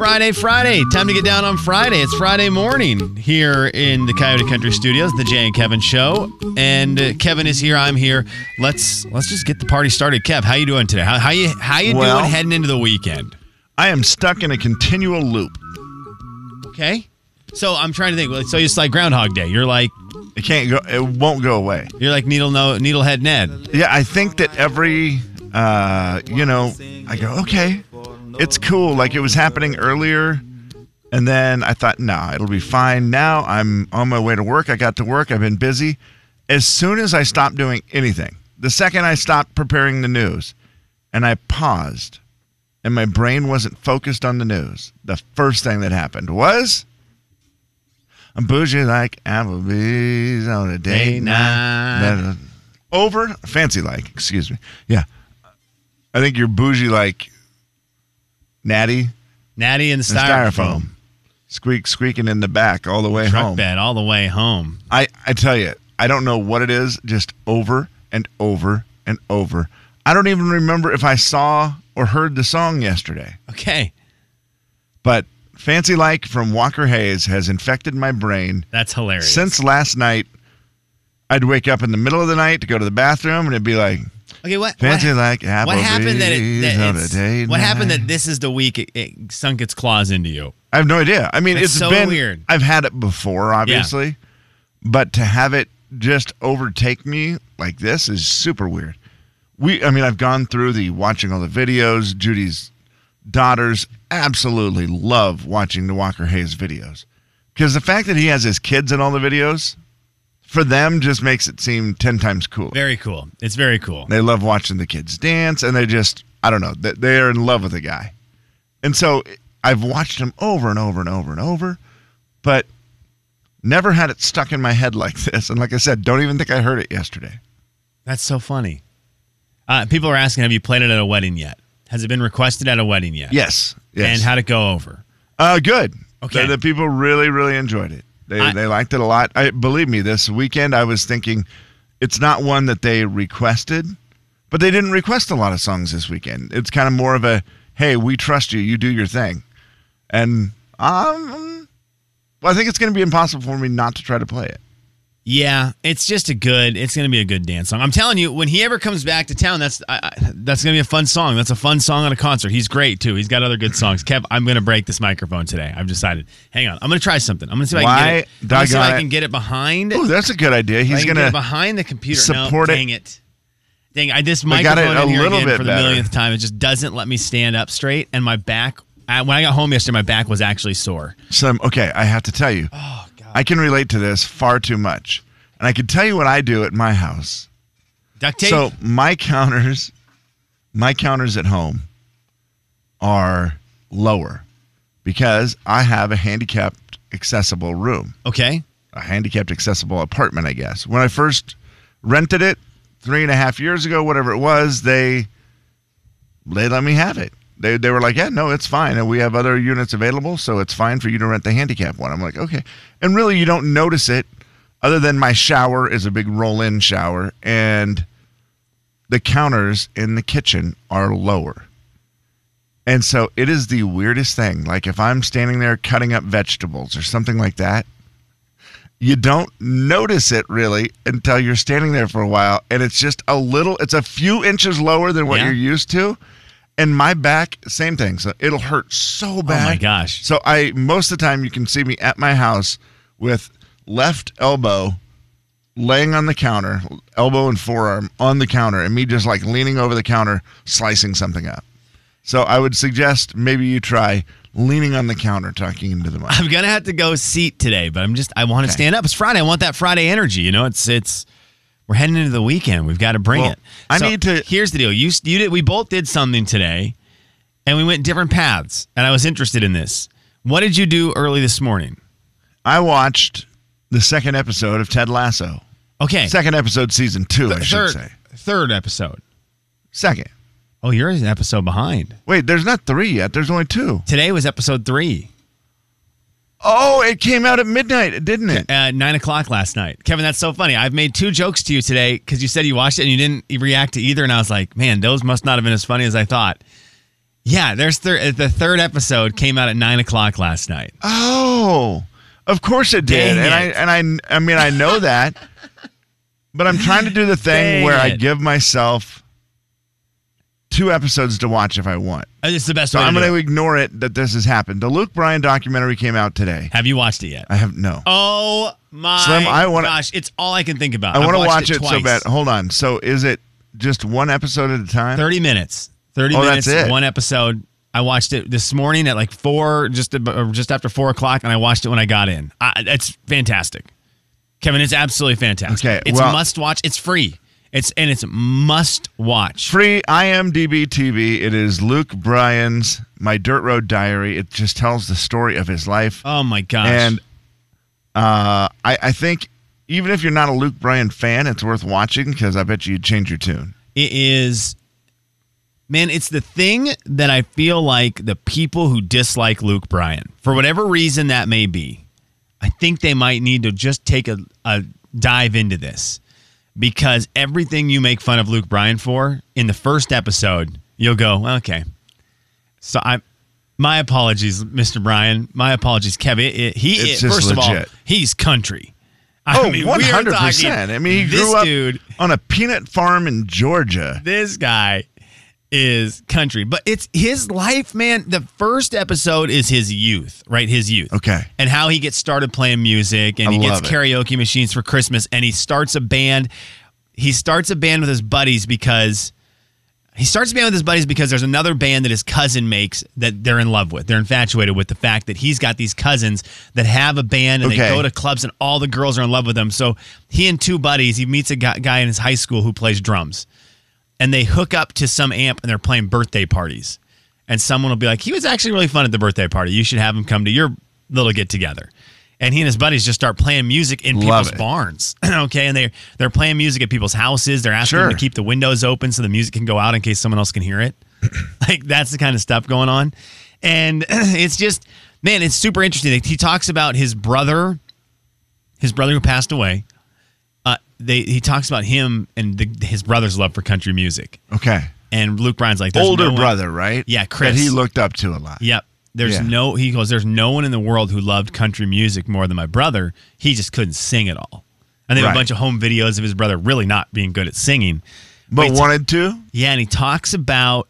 Friday, Friday. Time to get down on Friday. It's Friday morning here in the Coyote Country Studios, the Jay and Kevin show. And uh, Kevin is here. I'm here. Let's let's just get the party started. Kev, how you doing today? How, how you how you Well- doing heading into the weekend? I am stuck in a continual loop. Okay. So I'm trying to think. well, So it's like Groundhog Day. You're like It can't go. It won't go away. you're like Needle no Needlehead Ned. Yeah, I think that every, uh, you know, I go, okay, it's cool. Like it was happening earlier, and then I thought, nah, it'll be fine. Now I'm on my way to work. I got to work. I've been busy. As soon as I stopped doing anything, the second I stopped preparing the news, and I paused, and my brain wasn't focused on the news, the first thing that happened was. I'm bougie like Applebee's on a date night. night. Over fancy like, excuse me. Yeah, I think you're bougie like Natty Natty and the and styrofoam. styrofoam. Squeak squeaking in the back all the way Truck home. bed all the way home. I I tell you, I don't know what it is. Just over and over and over. I don't even remember if I saw or heard the song yesterday. Okay. But Fancy Like from Walker Hayes has infected my brain That's hilarious. since last night. I'd wake up in the middle of the night to go to the bathroom, and it'd be like, okay, what Fancy what, like what happened that, it, that on a it's- date what happened that this is the week it, it sunk its claws into you? I have no idea. I mean, That's it's so been weird. I've had it before, obviously, but to have it just overtake me like this is super weird. We, I mean, I've gone through the watching all the videos. Judy's daughters absolutely love watching the Walker Hayes videos because the fact that he has his kids in all the videos for them just makes it seem ten times cooler. Very cool. It's very cool. They love watching the kids dance, and they just, I don't know, they- they are in love with the guy. And so I've watched him over and over and over and over, but never had it stuck in my head like this. And like I said, don't even think I heard it yesterday. That's so funny. Uh, people are asking, have you played it at a wedding yet? Has it been requested at a wedding yet? Yes. Yes. And how'd it go over? Uh, good. Okay. The, the people really, really enjoyed it. They, I- they liked it a lot. I believe me, this weekend I was thinking it's not one that they requested, but they didn't request a lot of songs this weekend. It's kind of more of a, hey, we trust you. You do your thing. And um, well, I think it's going to be impossible for me not to try to play it. Yeah, it's just a good. It's going to be a good dance song. I'm telling you, when he ever comes back to town, that's I, I, that's going to be a fun song. That's a fun song on a concert. He's great too. He's got other good songs. Kev, I'm going to break this microphone today. I've decided. Hang on, I'm going to try something. I'm going to see if I can get it. I'm see if I can get it behind. Oh, that's a good idea. I He's can going get it to. behind the computer. support no, it. Dang it. Dang, I this We got it microphone a in here little again bit for the better. millionth time. It just doesn't let me stand up straight, and my back. I, when I got home yesterday, my back was actually sore. Some okay, I have to tell you. Oh. I can relate to this far too much. And I can tell you what I do at my house. Duct tape. So my counters, my counters at home are lower because I have a handicapped accessible room, okay. a handicapped accessible apartment, I guess. When I first rented it three and a half years ago, whatever it was, they they let me have it. They, they were like, yeah, no, it's fine. And we have other units available, so it's fine for you to rent the handicap one. I'm like, okay. And really, you don't notice it other than my shower is a big roll in shower and the counters in the kitchen are lower. And so it is the weirdest thing. Like if I'm standing there cutting up vegetables or something like that, you don't notice it really until you're standing there for a while and it's just a little it's a few inches lower than what Yeah. you're used to and my back same thing so it'll hurt so bad Oh my gosh. so i most of the time you can see me at my house with left elbow laying on the counter elbow and forearm on the counter and me just like leaning over the counter slicing something up So I would suggest maybe you try leaning on the counter, talking into the mic. I'm gonna have to go seat today, but I'm just I want to Okay. stand up. It's Friday. I want that Friday energy. You know, it's it's we're heading into the weekend. We've got to bring Well, it. I need to- Here's the deal. You you did. We both did something today, and we went different paths. And I was interested in this. What did you do early this morning? I watched the second episode of Ted Lasso. Okay, Second episode, season two, I should third say. third episode. Second. Oh, you're an episode behind. Wait, there's not three yet. There's only two. Today was episode three. Oh, it came out at midnight, didn't it? at nine o'clock last night. Kevin, that's so funny. I've made two jokes to you today because you said you watched it and you didn't react to either, and I was like, man, those must not have been as funny as I thought. Yeah, there's thir- the third episode came out at nine o'clock last night. Oh, of course it did. Dang and it. I and I I mean I know that, but I'm trying to do the thing Dang where I give myself two episodes to watch if I want. Uh, It's the best So way I'm going to ignore it that this has happened. The Luke Bryan documentary came out today. Have you watched it yet? I have no. Oh my Slim, I wanna- gosh, it's all I can think about. I want to watch it, so bad. Hold on. So is it just one episode at a time? Thirty minutes. Thirty Oh, minutes. that's it. One episode. I watched it this morning at like four, just just after four o'clock, and I watched it when I got in. I, it's fantastic, Kevin. It's absolutely fantastic. Okay, it's well- must watch. It's free. It's and it's must watch. Free IMDb TV. It is Luke Bryan's My Dirt Road Diary. It just tells the story of his life. Oh my gosh! And uh, I, I think even if you're not a Luke Bryan fan, it's worth watching because I bet you'd change your tune. it is, man. It's the thing that I feel like the people who dislike Luke Bryan, for whatever reason that may be, I think they might need to just take a, a dive into this because everything you make fun of Luke Bryan for in the first episode, you'll go, okay. So I, my apologies, Mr. Bryan. My apologies, Kevin. It, it- he, it- just first of all, he's country. Oh, I mean, we one hundred talking- percent. I mean, he grew up dude, on a peanut farm in Georgia. this guy is country, but it's his life, man. The first episode is his youth, right? His youth. Okay. And how he gets started playing music and I he gets it. karaoke machines for Christmas and he starts a band. He starts a band with his buddies because he starts a band with his buddies because there's another band that his cousin makes that they're in love with. They're infatuated with the fact that he's got these cousins that have a band and Okay. they go to clubs and all the girls are in love with them. So he and two buddies, he meets a guy in his high school who plays drums and they hook up to some amp and they're playing birthday parties. And someone will be like, he was actually really fun at the birthday party. You should have him come to your little get together. And he and his buddies just start playing music in Love people's it. barns. okay. And they're they're playing music at people's houses. They're asking them to keep the windows open so the music can go out in case someone else can hear it. like that's the kind of stuff going on. And it's just, man, it's super interesting. He talks about his brother, his brother who passed away. They he talks about him and the, his brother's love for country music. Okay. And Luke Bryan's like, Older no brother, right? Yeah, Chris. That he looked up to a lot. Yep. There's Yeah. no, he goes, there's no one in the world who loved country music more than my brother. He just couldn't sing at all. And they have Right. a bunch of home videos of his brother really not being good at singing. But he wanted to? Yeah, and he talks about.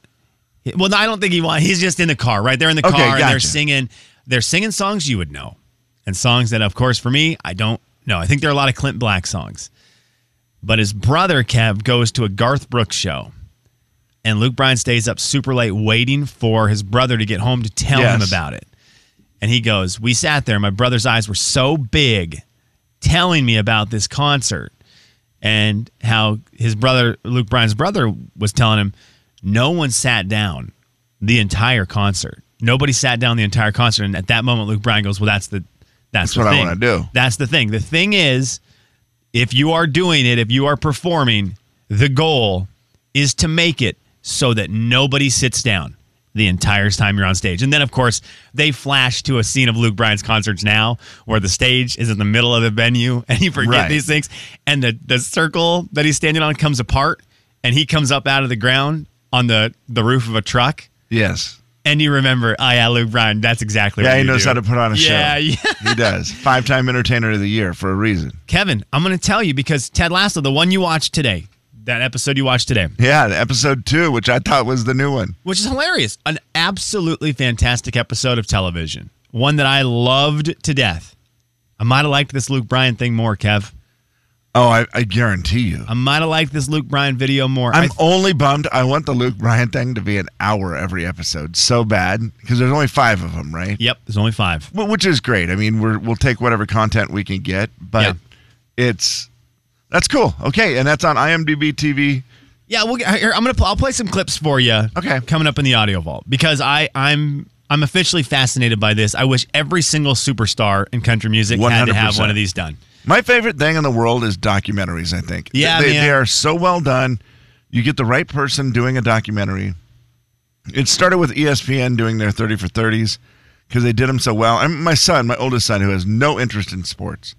Well, no, I don't think he wants. He's just in the car, right? They're in the Okay, car and they're singing. They're singing songs you would know, and songs that, of course, for me, I don't know. I think there are a lot of Clint Black songs. But his brother Kev goes to a Garth Brooks show, and Luke Bryan stays up super late waiting for his brother to get home to tell him about it. And he goes, "We sat there. My brother's eyes were so big, telling me about this concert." and how his brother Luke Bryan's brother was telling him no one sat down the entire concert. Nobody sat down the entire concert, and at that moment, Luke Bryan goes, "Well, that's the that's, That's the what I thing. wanna do." That's the thing. The thing is, if you are doing it, if you are performing, the goal is to make it so that nobody sits down the entire time you're on stage. And then, of course, they flash to a scene of Luke Bryan's concerts now where the stage is in the middle of the venue and you forget Right. these things. And the, the circle that he's standing on comes apart and he comes up out of the ground on the, the roof of a truck. Yes. And you remember, oh, yeah, Luke Bryan, that's exactly Yeah, what he knows do. how to put on a yeah, show. Yeah, He does. Five time entertainer of the year for a reason. Kevin, I'm going to tell you because Ted Lasso, the one you watched today, that episode you watched today, Yeah, the episode two, which I thought was the new one. which is hilarious. An absolutely fantastic episode of television. One that I loved to death. I might have liked this Luke Bryan thing more, Kev. Oh, I, I guarantee you. I might have liked this Luke Bryan video more. I'm I- only bummed. I want the Luke Bryan thing to be an hour every episode so bad because there's only five of them, right? yep, there's only five. Wh- Which is great. I mean, we're, we'll take whatever content we can get, but Yeah. it's that's cool. Okay, and that's on IMDb TV. Yeah, we'll get, here, I'm gonna. I'll play some clips for you. Okay. coming up in the audio vault because I I'm I'm officially fascinated by this. I wish every single superstar in country music had to have one of these done. My favorite thing in the world is documentaries. I think. Yeah, they, they are so well done. You get the right person doing a documentary. It started with ESPN doing their 30 for 30s because they did them so well. And my son, my oldest son, who has no interest in sports,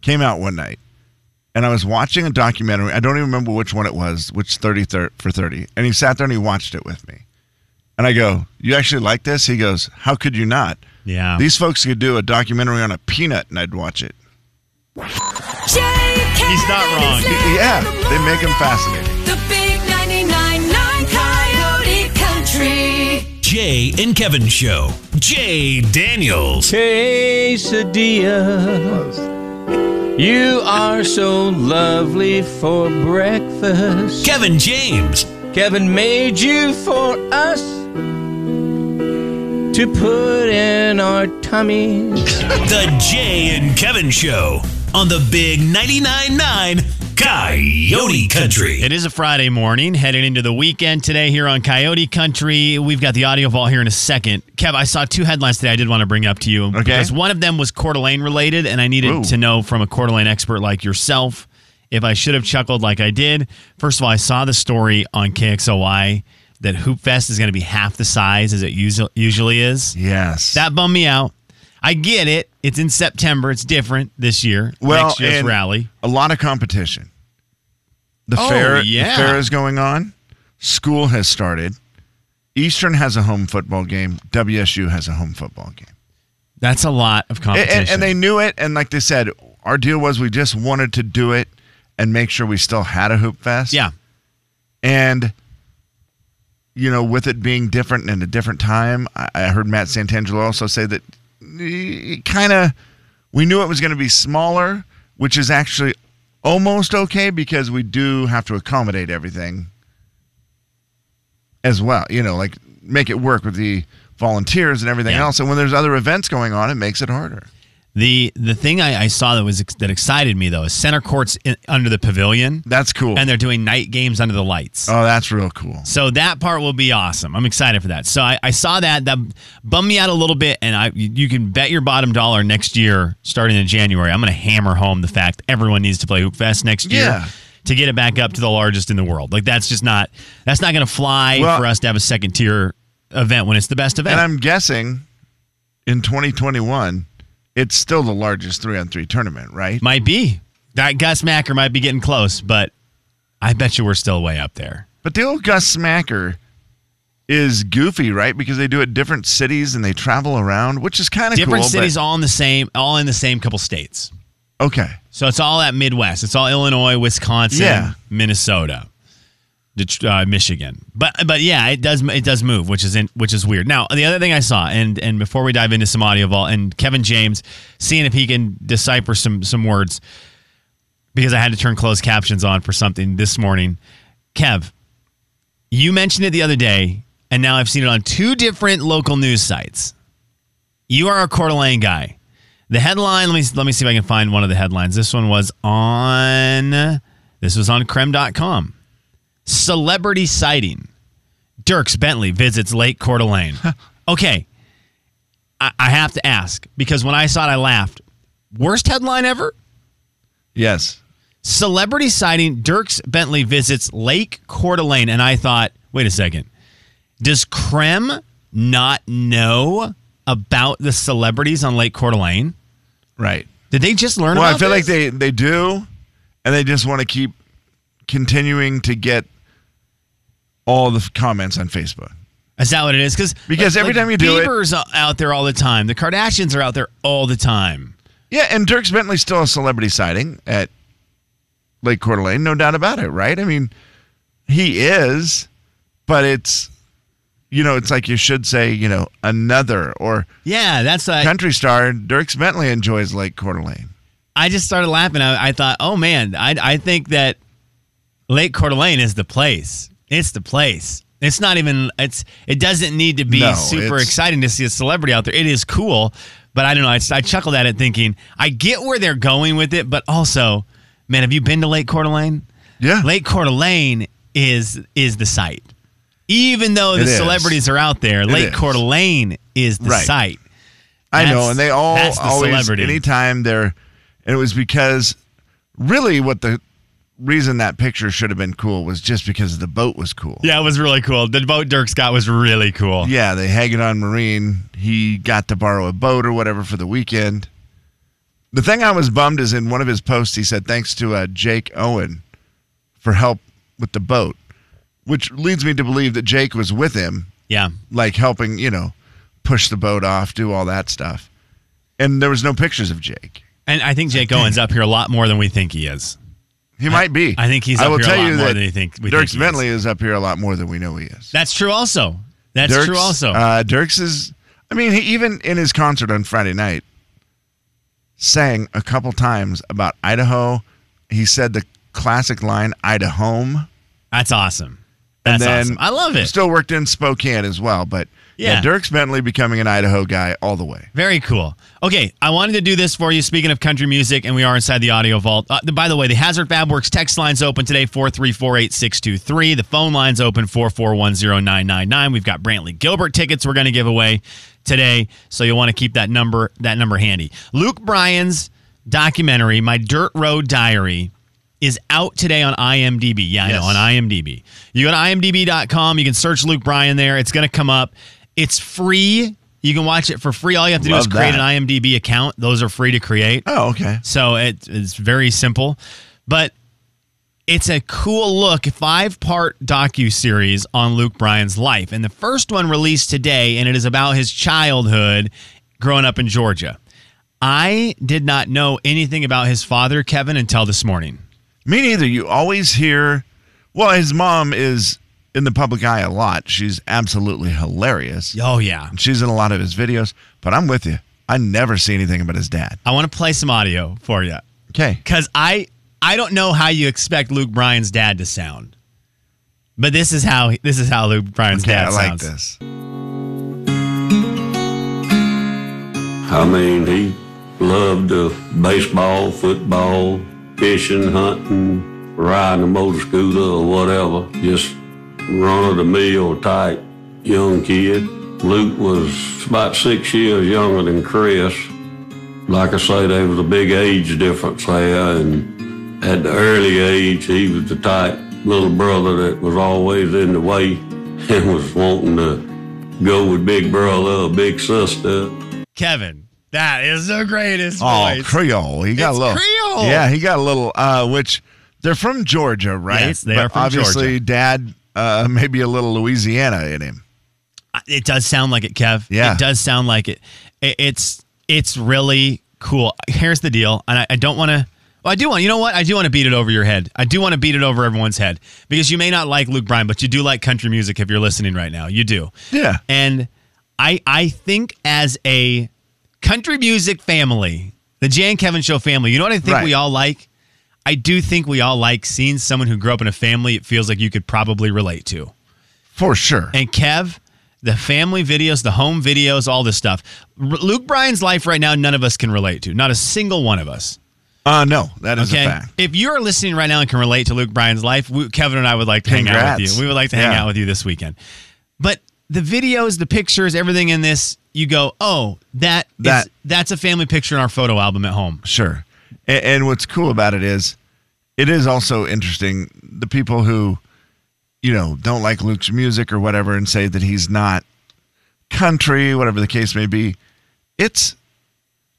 came out one night and I was watching a documentary. I don't even remember which one it was, which 30 thir- for 30. And he sat there and he watched it with me. And I go, You actually like this? He goes, How could you not? Yeah. These folks could do a documentary on a peanut and I'd watch it. He's not wrong. Yeah, they make him fascinating. The big 99.9 Coyote Country. Jay and Kevin Show. Jay Daniels. Quesadilla. You are so lovely for breakfast. Kevin James. Kevin made you for us to put in our tummies. The Jay and Kevin Show on the Big 99.9 9 Coyote Country. It is a Friday morning, heading into the weekend today here on Coyote Country. We've got the audio vault here in a second. Kev, I saw two headlines today I did want to bring up to you. Because one of them was Coeur d'Alene related, and I needed Ooh. to know from a Coeur d'Alene expert like yourself if I should have chuckled like I did. First of all, I saw the story on KXLY that Hoop Fest is going to be half the size as it usually is. Yes. That bummed me out. I get it. It's in September. It's different this year. well, Next year's rally. A lot of competition. The Oh, fair, yeah. the fair is going on. School has started. Eastern has a home football game. WSU has a home football game. That's a lot of competition. and, and they knew it. And like they said, our deal was we just wanted to do it and make sure we still had a hoop fest. yeah. And you know, with it being different and a different time, I, I heard Matt Santangelo also say that kind of we knew it was going to be smaller, which is actually almost okay because we do have to accommodate everything as well. You know, like make it work with the volunteers and everything Yeah. else. And when there's other events going on, it makes it harder. The the thing I, I saw that was that excited me though is center courts in, under the pavilion, That's cool. and they're doing night games under the lights. oh, that's real cool. So that part will be awesome. I'm excited for that. So I, I saw that that bummed me out a little bit, and I you can bet your bottom dollar next year, starting in January, I'm going to hammer home the fact everyone needs to play Hoop Fest next year. Yeah. To get it back up to the largest in the world, like that's just not that's not going to fly Well- for us to have a second tier event when it's the best event. And I'm guessing in 2021, it's still the largest three on three tournament, right? Might be. That Gus Macker might be getting close, but I bet you we're still way up there. But the old Gus Macker is goofy, right? Because they do it different cities and they travel around, which is kind of cool. Different but- cities, all in the same, all in the same couple states. okay. So it's all at Midwest. It's all Illinois, Wisconsin, Yeah. Minnesota, uh, Michigan. But but yeah, it does it does move, which is in, which is weird. Now the other thing I saw, and and before we dive into some audio vault, and Kevin James seeing if he can decipher some some words, because I had to turn closed captions on for something this morning. Kev, you mentioned it the other day, and now I've seen it on two different local news sites. You are a Coeur d'Alene guy. The headline, let me let me see if I can find one of the headlines. This one was on this was on krem.com. Celebrity sighting. Dierks Bentley visits Lake Coeur d'Alene. okay. I, I have to ask because when I saw it, I laughed. Worst headline ever? Yes. Celebrity sighting Dierks Bentley visits Lake Coeur d'Alene. And I thought, wait a second. Does KREM not know about the celebrities on Lake Coeur d'Alene? Right. Did they just learn Well, I feel like they they do, and they just want to keep continuing to get all the comments on Facebook. Is that what it is? Because Because every time you do it- Bieber's out there all the time. The Kardashians are out there all the time. Yeah, and Dierks Bentley's still a celebrity sighting at Lake Coeur d'Alene, no doubt about it, right? I mean, he is, but it's, you know, it's like you should say, you know, another or Yeah, that's like country star Dierks Bentley enjoys Lake Coeur d'Alene. I just started laughing. I, I thought, oh man, I I think that Lake Coeur d'Alene is the place. It's the place. It's not even. It's. It doesn't need to be No, super exciting to see a celebrity out there. It is cool, but I don't know. I, I chuckled at it, thinking I get where they're going with it, but also, man, have you been to Lake Coeur d'Alene? Yeah. Lake Coeur d'Alene is is the site. Even though the It is. celebrities are out there, Lake is. Coeur d'Alene is the Right. site. I know, and they all that's the always celebrity. anytime they're, and it was because really what the reason that picture should have been cool was just because the boat was cool. Yeah, it was really cool. The boat Dirk Scott was really cool. Yeah, they hang on Marine. He got to borrow a boat or whatever for the weekend. The thing I was bummed is in one of his posts, he said thanks to uh, Jake Owen for help with the boat, which leads me to believe that Jake was with him, Yeah. like helping, you know, push the boat off, do all that stuff. And there was no pictures of Jake. And I think Jake Owen's up here a lot more than we think he is. He might be. I think he's I up will tell lot you more that than you think- Dierks think he is. Bentley is up here a lot more than we know he is. That's true also. That's Dierks, true also. Uh, Dierks is, I mean, he even in his concert on Friday night sang a couple times about Idaho. He said the classic line, Idaho. That's awesome. And That's then awesome. I love it. Still worked in Spokane as well. But yeah, Yeah. Dierks Bentley becoming an Idaho guy all the way. Very cool. Okay, I wanted to do this for you. Speaking of country music, and we are inside the audio vault. Uh, by the way, the Hazard Fab Works text line's open today, 4348623. The phone line's open, 4410999. We've got Brantley Gilbert tickets we're going to give away today, so you'll want to keep that number that number handy. Luke Bryan's documentary, My Dirt Road Diary, is out today on IMDb. Yeah, I know, on IMDb. You go to imdb.com, you can search Luke Bryan there. It's going to come up. It's free. You can watch it for free. All you have to do is create that. an IMDb account. Those are free to create. Oh, okay. So it, it's very simple. But it's a cool look, five part docu series on Luke Bryan's life. And the first one released today, and it is about his childhood growing up in Georgia. I did not know anything about his father, Kevin, until this morning. Me neither. You always hear, well, his mom is in the public eye a lot. She's absolutely hilarious. Oh, yeah. She's in a lot of his videos, but I'm with you. I never see anything about his dad. I want to play some audio for you. Okay. because I I don't know how you expect Luke Bryan's dad to sound, but this is how this is how Luke Bryan's Okay, dad I like this. I mean, he loved uh, baseball, football, fishing, hunting, riding a motor scooter or whatever. Just run of the mill type young kid. Luke was about six years younger than Chris. Like I say, there was a big age difference there, and at the early age, he was the type little brother that was always in the way and was wanting to go with big brother or big sister. Kevin, that is the greatest Oh, voice. Creole. He got It's a little. Creole. Yeah, he got a little. Uh, which they're from Georgia, right? Yes, they but are from obviously, Georgia. Dad, uh, maybe a little Louisiana in him. It does sound like it, Kev. Yeah. it does sound like it. It- It's it's really cool. Here's the deal, and I, I don't want to. Well, I do want. You know what? I do want to beat it over your head. I do want to beat it over everyone's head because you may not like Luke Bryan, but you do like country music if you're listening right now. You do. Yeah. And I I think as a country music family, the Jay and Kevin Show family, you know what I think Right. we all like? I do think we all like seeing someone who grew up in a family it feels like you could probably relate to. For sure. And Kev, the family videos, the home videos, all this stuff. R- Luke Bryan's life right now, none of us can relate to. Not a single one of us. Uh, no, that is Okay. a fact. If you are listening right now and can relate to Luke Bryan's life, we, Kevin and I would like to hang out with you. We would like to hang Yeah. out with you this weekend. But the videos, the pictures, everything in this, you go, oh, that, That- is, that's a family picture in our photo album at home. Sure. And, and what's cool about it is, it is also interesting. The people who, you know, don't like Luke's music or whatever and say that he's not country, whatever the case may be. It's,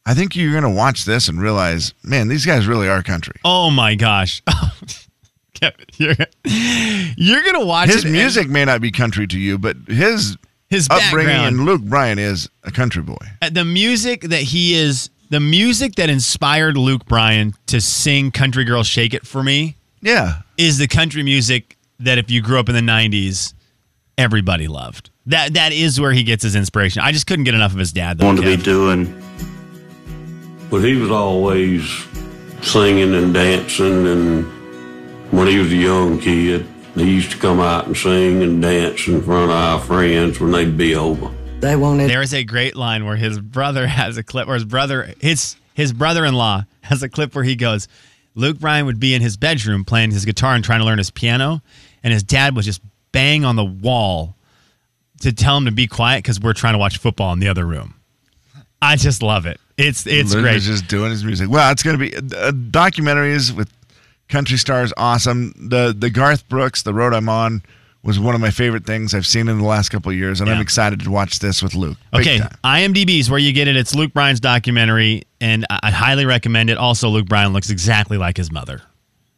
I think you're going to watch this and realize, man, these guys really are country. Oh my gosh. Kevin, you're, you're going to watch His it and music may not be country to you, but his his upbringing and Luke Bryan is a country boy. Uh, the music that he is the music that inspired Luke Bryan to sing Country Girl Shake It for me Yeah. is the country music that if you grew up in the 90s everybody loved. That that is where he gets his inspiration. I just couldn't get enough of his dad though. wanted to be doing. But he was always singing and dancing. And when he was a young kid, he used to come out and sing and dance in front of our friends when they'd be over. They wanted. There is a great line where his brother has a clip, or his brother, his his brother-in-law has a clip where he goes, Luke Bryan would be in his bedroom playing his guitar and trying to learn his piano, and his dad was just bang on the wall to tell him to be quiet because we're trying to watch football in the other room. I just love it. It's it's Luke great. is just doing his music. Well, it's going to be uh, documentaries with country stars. Awesome. The the Garth Brooks, the road I'm on, was one of my favorite things I've seen in the last couple of years, and I'm excited to watch this with Luke. Big Okay, time. IMDb is where you get it. It's Luke Bryan's documentary, and I I highly recommend it. Also, Luke Bryan looks exactly like his mother.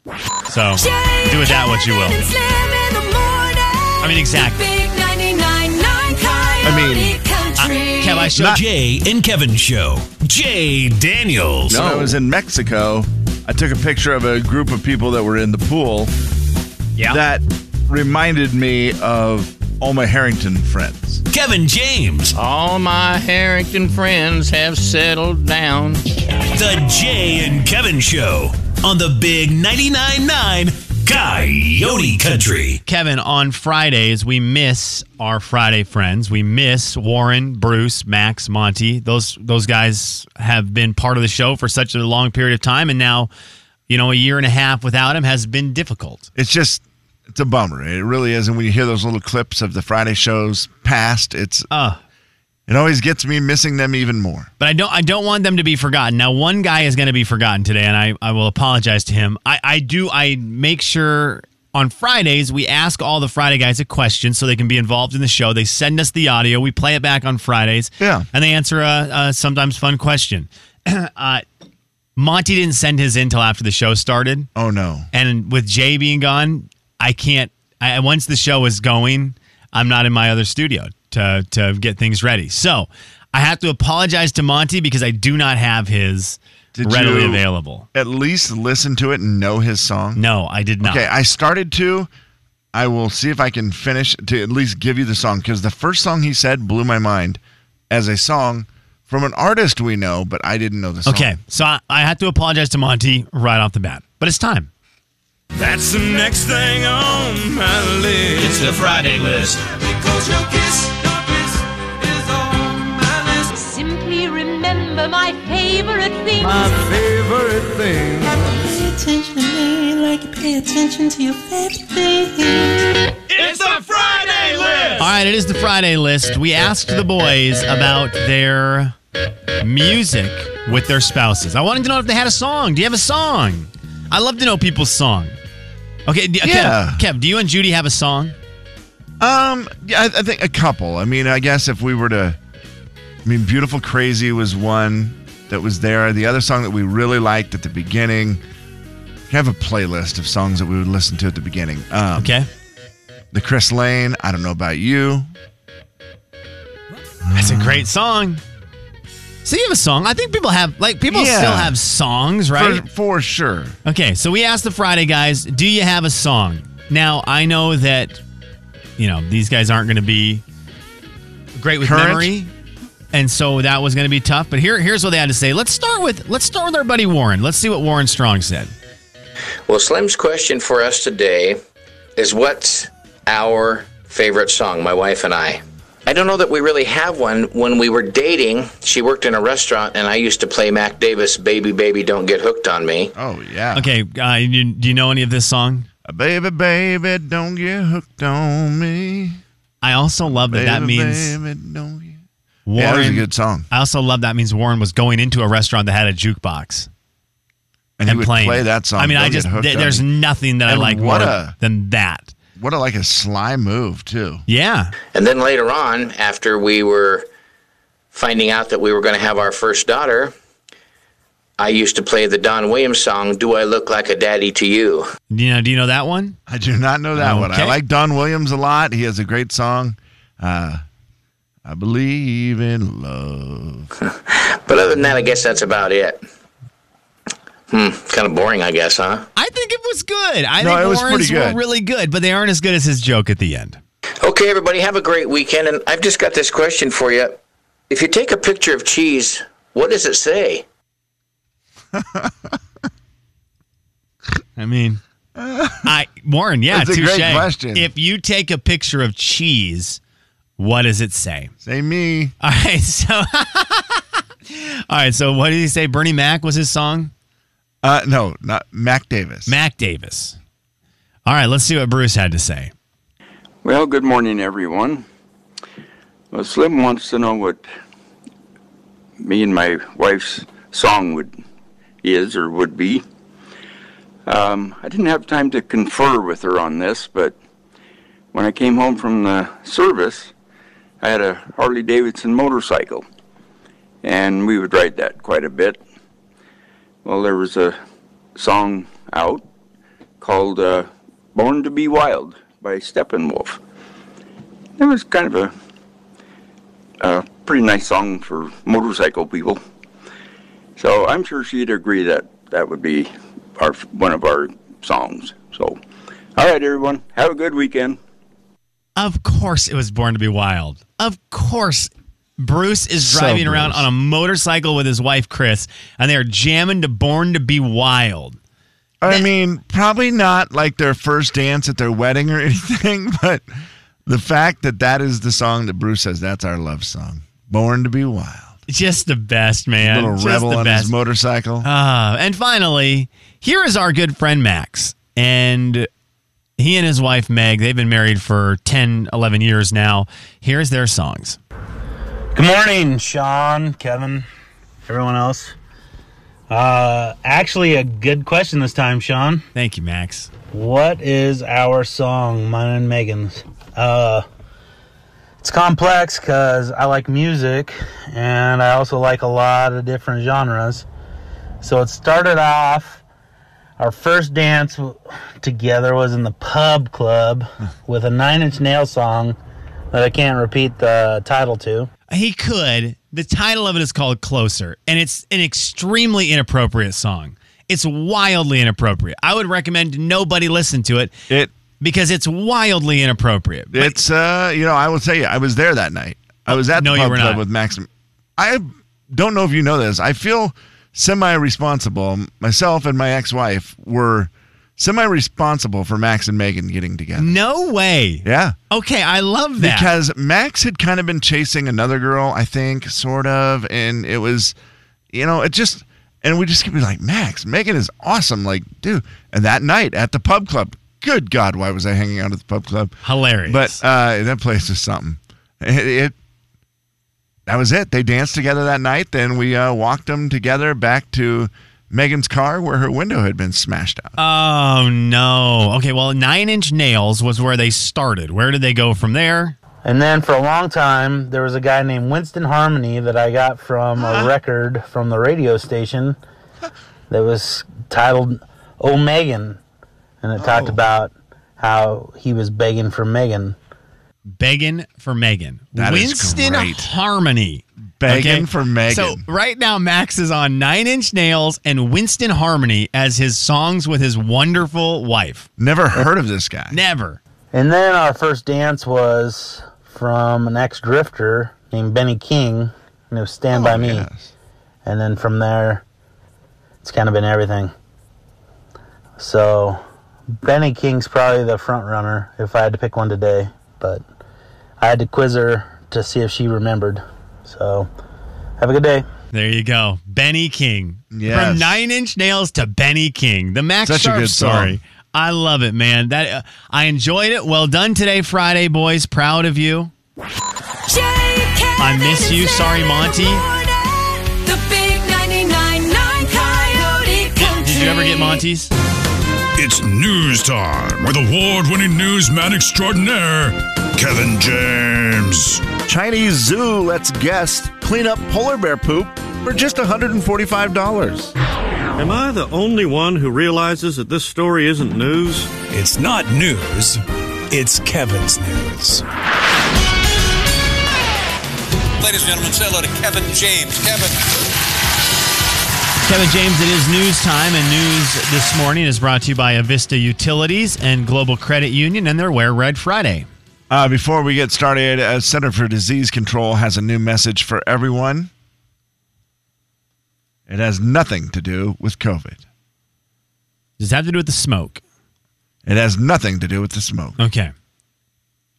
So do with that what you will. I mean, exactly. Big 99.9 Coyote I mean, Country. Kev, I showed Jay and Kevin Show. Jay Daniels. When I was in Mexico, I took a picture of a group of people that were in the pool. Yeah. That reminded me of all my Harrington friends. Kevin James. All my Harrington friends have settled down. The Jay and Kevin Show on the Big 99.9 9 Coyote Country. Kevin, on Fridays, we miss our Friday friends. We miss Warren, Bruce, Max, Monty. Those those guys have been part of the show for such a long period of time, and now, you know, a year and a half without him has been difficult. It's just, it's a bummer. It really is. And when you hear those little clips of the Friday shows past, it's, Uh, it always gets me missing them even more. but I don't I don't want them to be forgotten. Now, one guy is going to be forgotten today, and I, I will apologize to him. I, I do I make sure on Fridays we ask all the Friday guys a question so they can be involved in the show. They send us the audio, we play it back on Fridays, Yeah. and they answer a, a sometimes fun question. uh, Monty didn't send his in till after the show started, Oh, no. and with Jay being gone, I can't. I, once the show is going, I'm not in my other studio to to get things ready. So I have to apologize to Monty because I do not have his Did readily you available. At least listen to it and know his song. No, I did not. Okay, I started to. I will see if I can finish to at least give you the song because the first song he said blew my mind as a song from an artist we know, but I didn't know the song. Okay, so I, I have to apologize to Monty right off the bat, but it's time. That's the next thing on my list. It's the Friday list. Because your kiss, your kiss is on my list. Simply remember my favorite thing. My favorite thing. Pay attention to me like you pay attention to your favorite thing. It's the Friday list. All right, it is the Friday list. We asked the boys about their music with their spouses. I wanted to know if they had a song. Do you have a song? I love to know people's song. Okay, Yeah. Kev, Kev, do you and Judy have a song? Um, yeah, I, I think a couple. I mean, I guess if we were to, I mean, "Beautiful Crazy" was one that was there. The other song that we really liked at the beginning. I have a playlist of songs that we would listen to at the beginning. Um, Okay. The Chris Lane. I don't know about you. That's a great song. So you have a song. I think people have like people Yeah. still have songs, right? For, for sure. Okay, so we asked the Friday guys, do you have a song? Now, I know that you know, these guys aren't going to be great with Current? memory. And so that was going to be tough, but here here's what they had to say. Let's start with let's start with our buddy Warren. Let's see what Warren Strong said. Well, Slim's question for us today is what's our favorite song, my wife and I? I don't know that we really have one. When we were dating, she worked in a restaurant, and I used to play Mac Davis, Baby, Baby, Don't Get Hooked on Me. Oh yeah. Okay, uh, you, do you know any of this song? Baby, baby, don't get hooked on me. I also love that that means baby, don't get- Warren. Yeah, that was a good song. I also love that means Warren was going into a restaurant that had a jukebox And, he would playing play that song. I mean, I Don't Get just th- there's nothing that I like what more a- than that. What a like a sly move too. Yeah. And then later on, after we were finding out that we were going to have our first daughter, I used to play the Don Williams song, Do I Look Like a Daddy to You? Do you know? Do you know that one? I do not know that one. I like Don Williams a lot. He has a great song. Uh, I believe in love. But other than that, I guess that's about it. Hmm, kind of boring, I guess, huh? I think it was good. I No, think it was Warren's pretty good. were really good, but they aren't as good as his joke at the end. Okay, everybody, have a great weekend. And I've just got this question for you. If you take a picture of cheese, what does it say? I mean, I Warren, yeah, That's a great question. If you take a picture of cheese, what does it say? Say me. All right, so all right, so what did he say? Bernie Mac was his song. Uh, no, not Mac Davis. Mac Davis. All right, let's see what Bruce had to say. Well, good morning, everyone. Well, Slim wants to know what me and my wife's song would is or would be. Um, I didn't have time to confer with her on this, but when I came home from the service, I had a Harley Davidson motorcycle, and we would ride that quite a bit. Well, there was a song out called uh, "Born to Be Wild" by Steppenwolf. It was kind of a, a pretty nice song for motorcycle people. So I'm sure she'd agree that that would be our one of our songs. So, all right, everyone, have a good weekend. Of course, it was Born to Be Wild. Of course, Bruce is So driving around Bruce. on a motorcycle with his wife Chris, and they are jamming to Born to Be Wild. I mean, probably not like their first dance at their wedding or anything, but the fact that that is the song that Bruce says that's our love song, "Born to Be Wild." Just the best, man. Little Just rebel the on best. his motorcycle. Ah, and finally, here is our good friend Max. And he and his wife Meg, they've been married for 10, 11 years now. Here's their songs. Good morning, Sean, Kevin, everyone else. Uh, actually, a good question this time, Sean. Thank you, Max. What is our song, mine and Megan's? Uh, it's complex because I like music and I also like a lot of different genres. So it started off. Our first dance together was in the pub club with a Nine Inch Nail song that I can't repeat the title to. He could. The title of it is called Closer, and it's an extremely inappropriate song. It's wildly inappropriate. I would recommend nobody listen to it. It because it's wildly inappropriate. But It's uh, you know, I will tell you, I was there that night. I was at No, the pub club not. with Max. I don't know if you know this. I feel semi-responsible. Myself and my ex-wife were semi-responsible for Max and Megan getting together. no way. Yeah. Okay, I love that. Because Max had kind of been chasing another girl, I think, sort of, and it was, you know, it just, and we just kept being like, Max, Megan is awesome, like, dude. And that night at the pub club, good God, why was I hanging out at the pub club? Hilarious. But uh, that place is something. It, it that was it. They danced together that night. Then we uh, walked them together back to Megan's car where her window had been smashed out. Oh no. Okay, well, Nine Inch Nails was where they started. Where did they go from there? And then for a long time, there was a guy named Winston Harmony that I got from a record from the radio station that was titled Oh Megan. And it talked oh. about how he was begging for Megan. Begging for Megan. That is Winston great. Harmony. Begging for Megan. So right now, Max is on Nine Inch Nails and Winston Harmony as his songs with his wonderful wife. Never heard of this guy. Never. And then our first dance was from an ex drifter named Benny King, and it was Stand By oh, Me. And then from there, it's kind of been everything. So, Benny King's probably the front runner if I had to pick one today, but I had to quiz her to see if she remembered. So, have a good day. There you go. Benny King. Yes. From Nine Inch Nails to Benny King. The Max Such a Sharp good song. story. I love it, man. That uh, I enjoyed it. Well done today, Friday, boys. Proud of you. I miss you. Sorry, Monty. The big 99.9 Coyote Did you ever get Monty's? It's news time with award winning newsman extraordinaire, Kevin James. Chinese zoo lets guests clean up polar bear poop for just $145. Am I the only one who realizes that this story isn't news? It's not news, it's Kevin's news. Ladies and gentlemen, say hello to Kevin James. Kevin. Kevin James, it is news time, and news this morning is brought to you by Avista Utilities and Global Credit Union and their Wear Red Friday. Uh, before we get started, uh, Center for Disease Control has a new message for everyone. It has nothing to do with COVID. Does it have to do with the smoke? It has nothing to do with the smoke. Okay.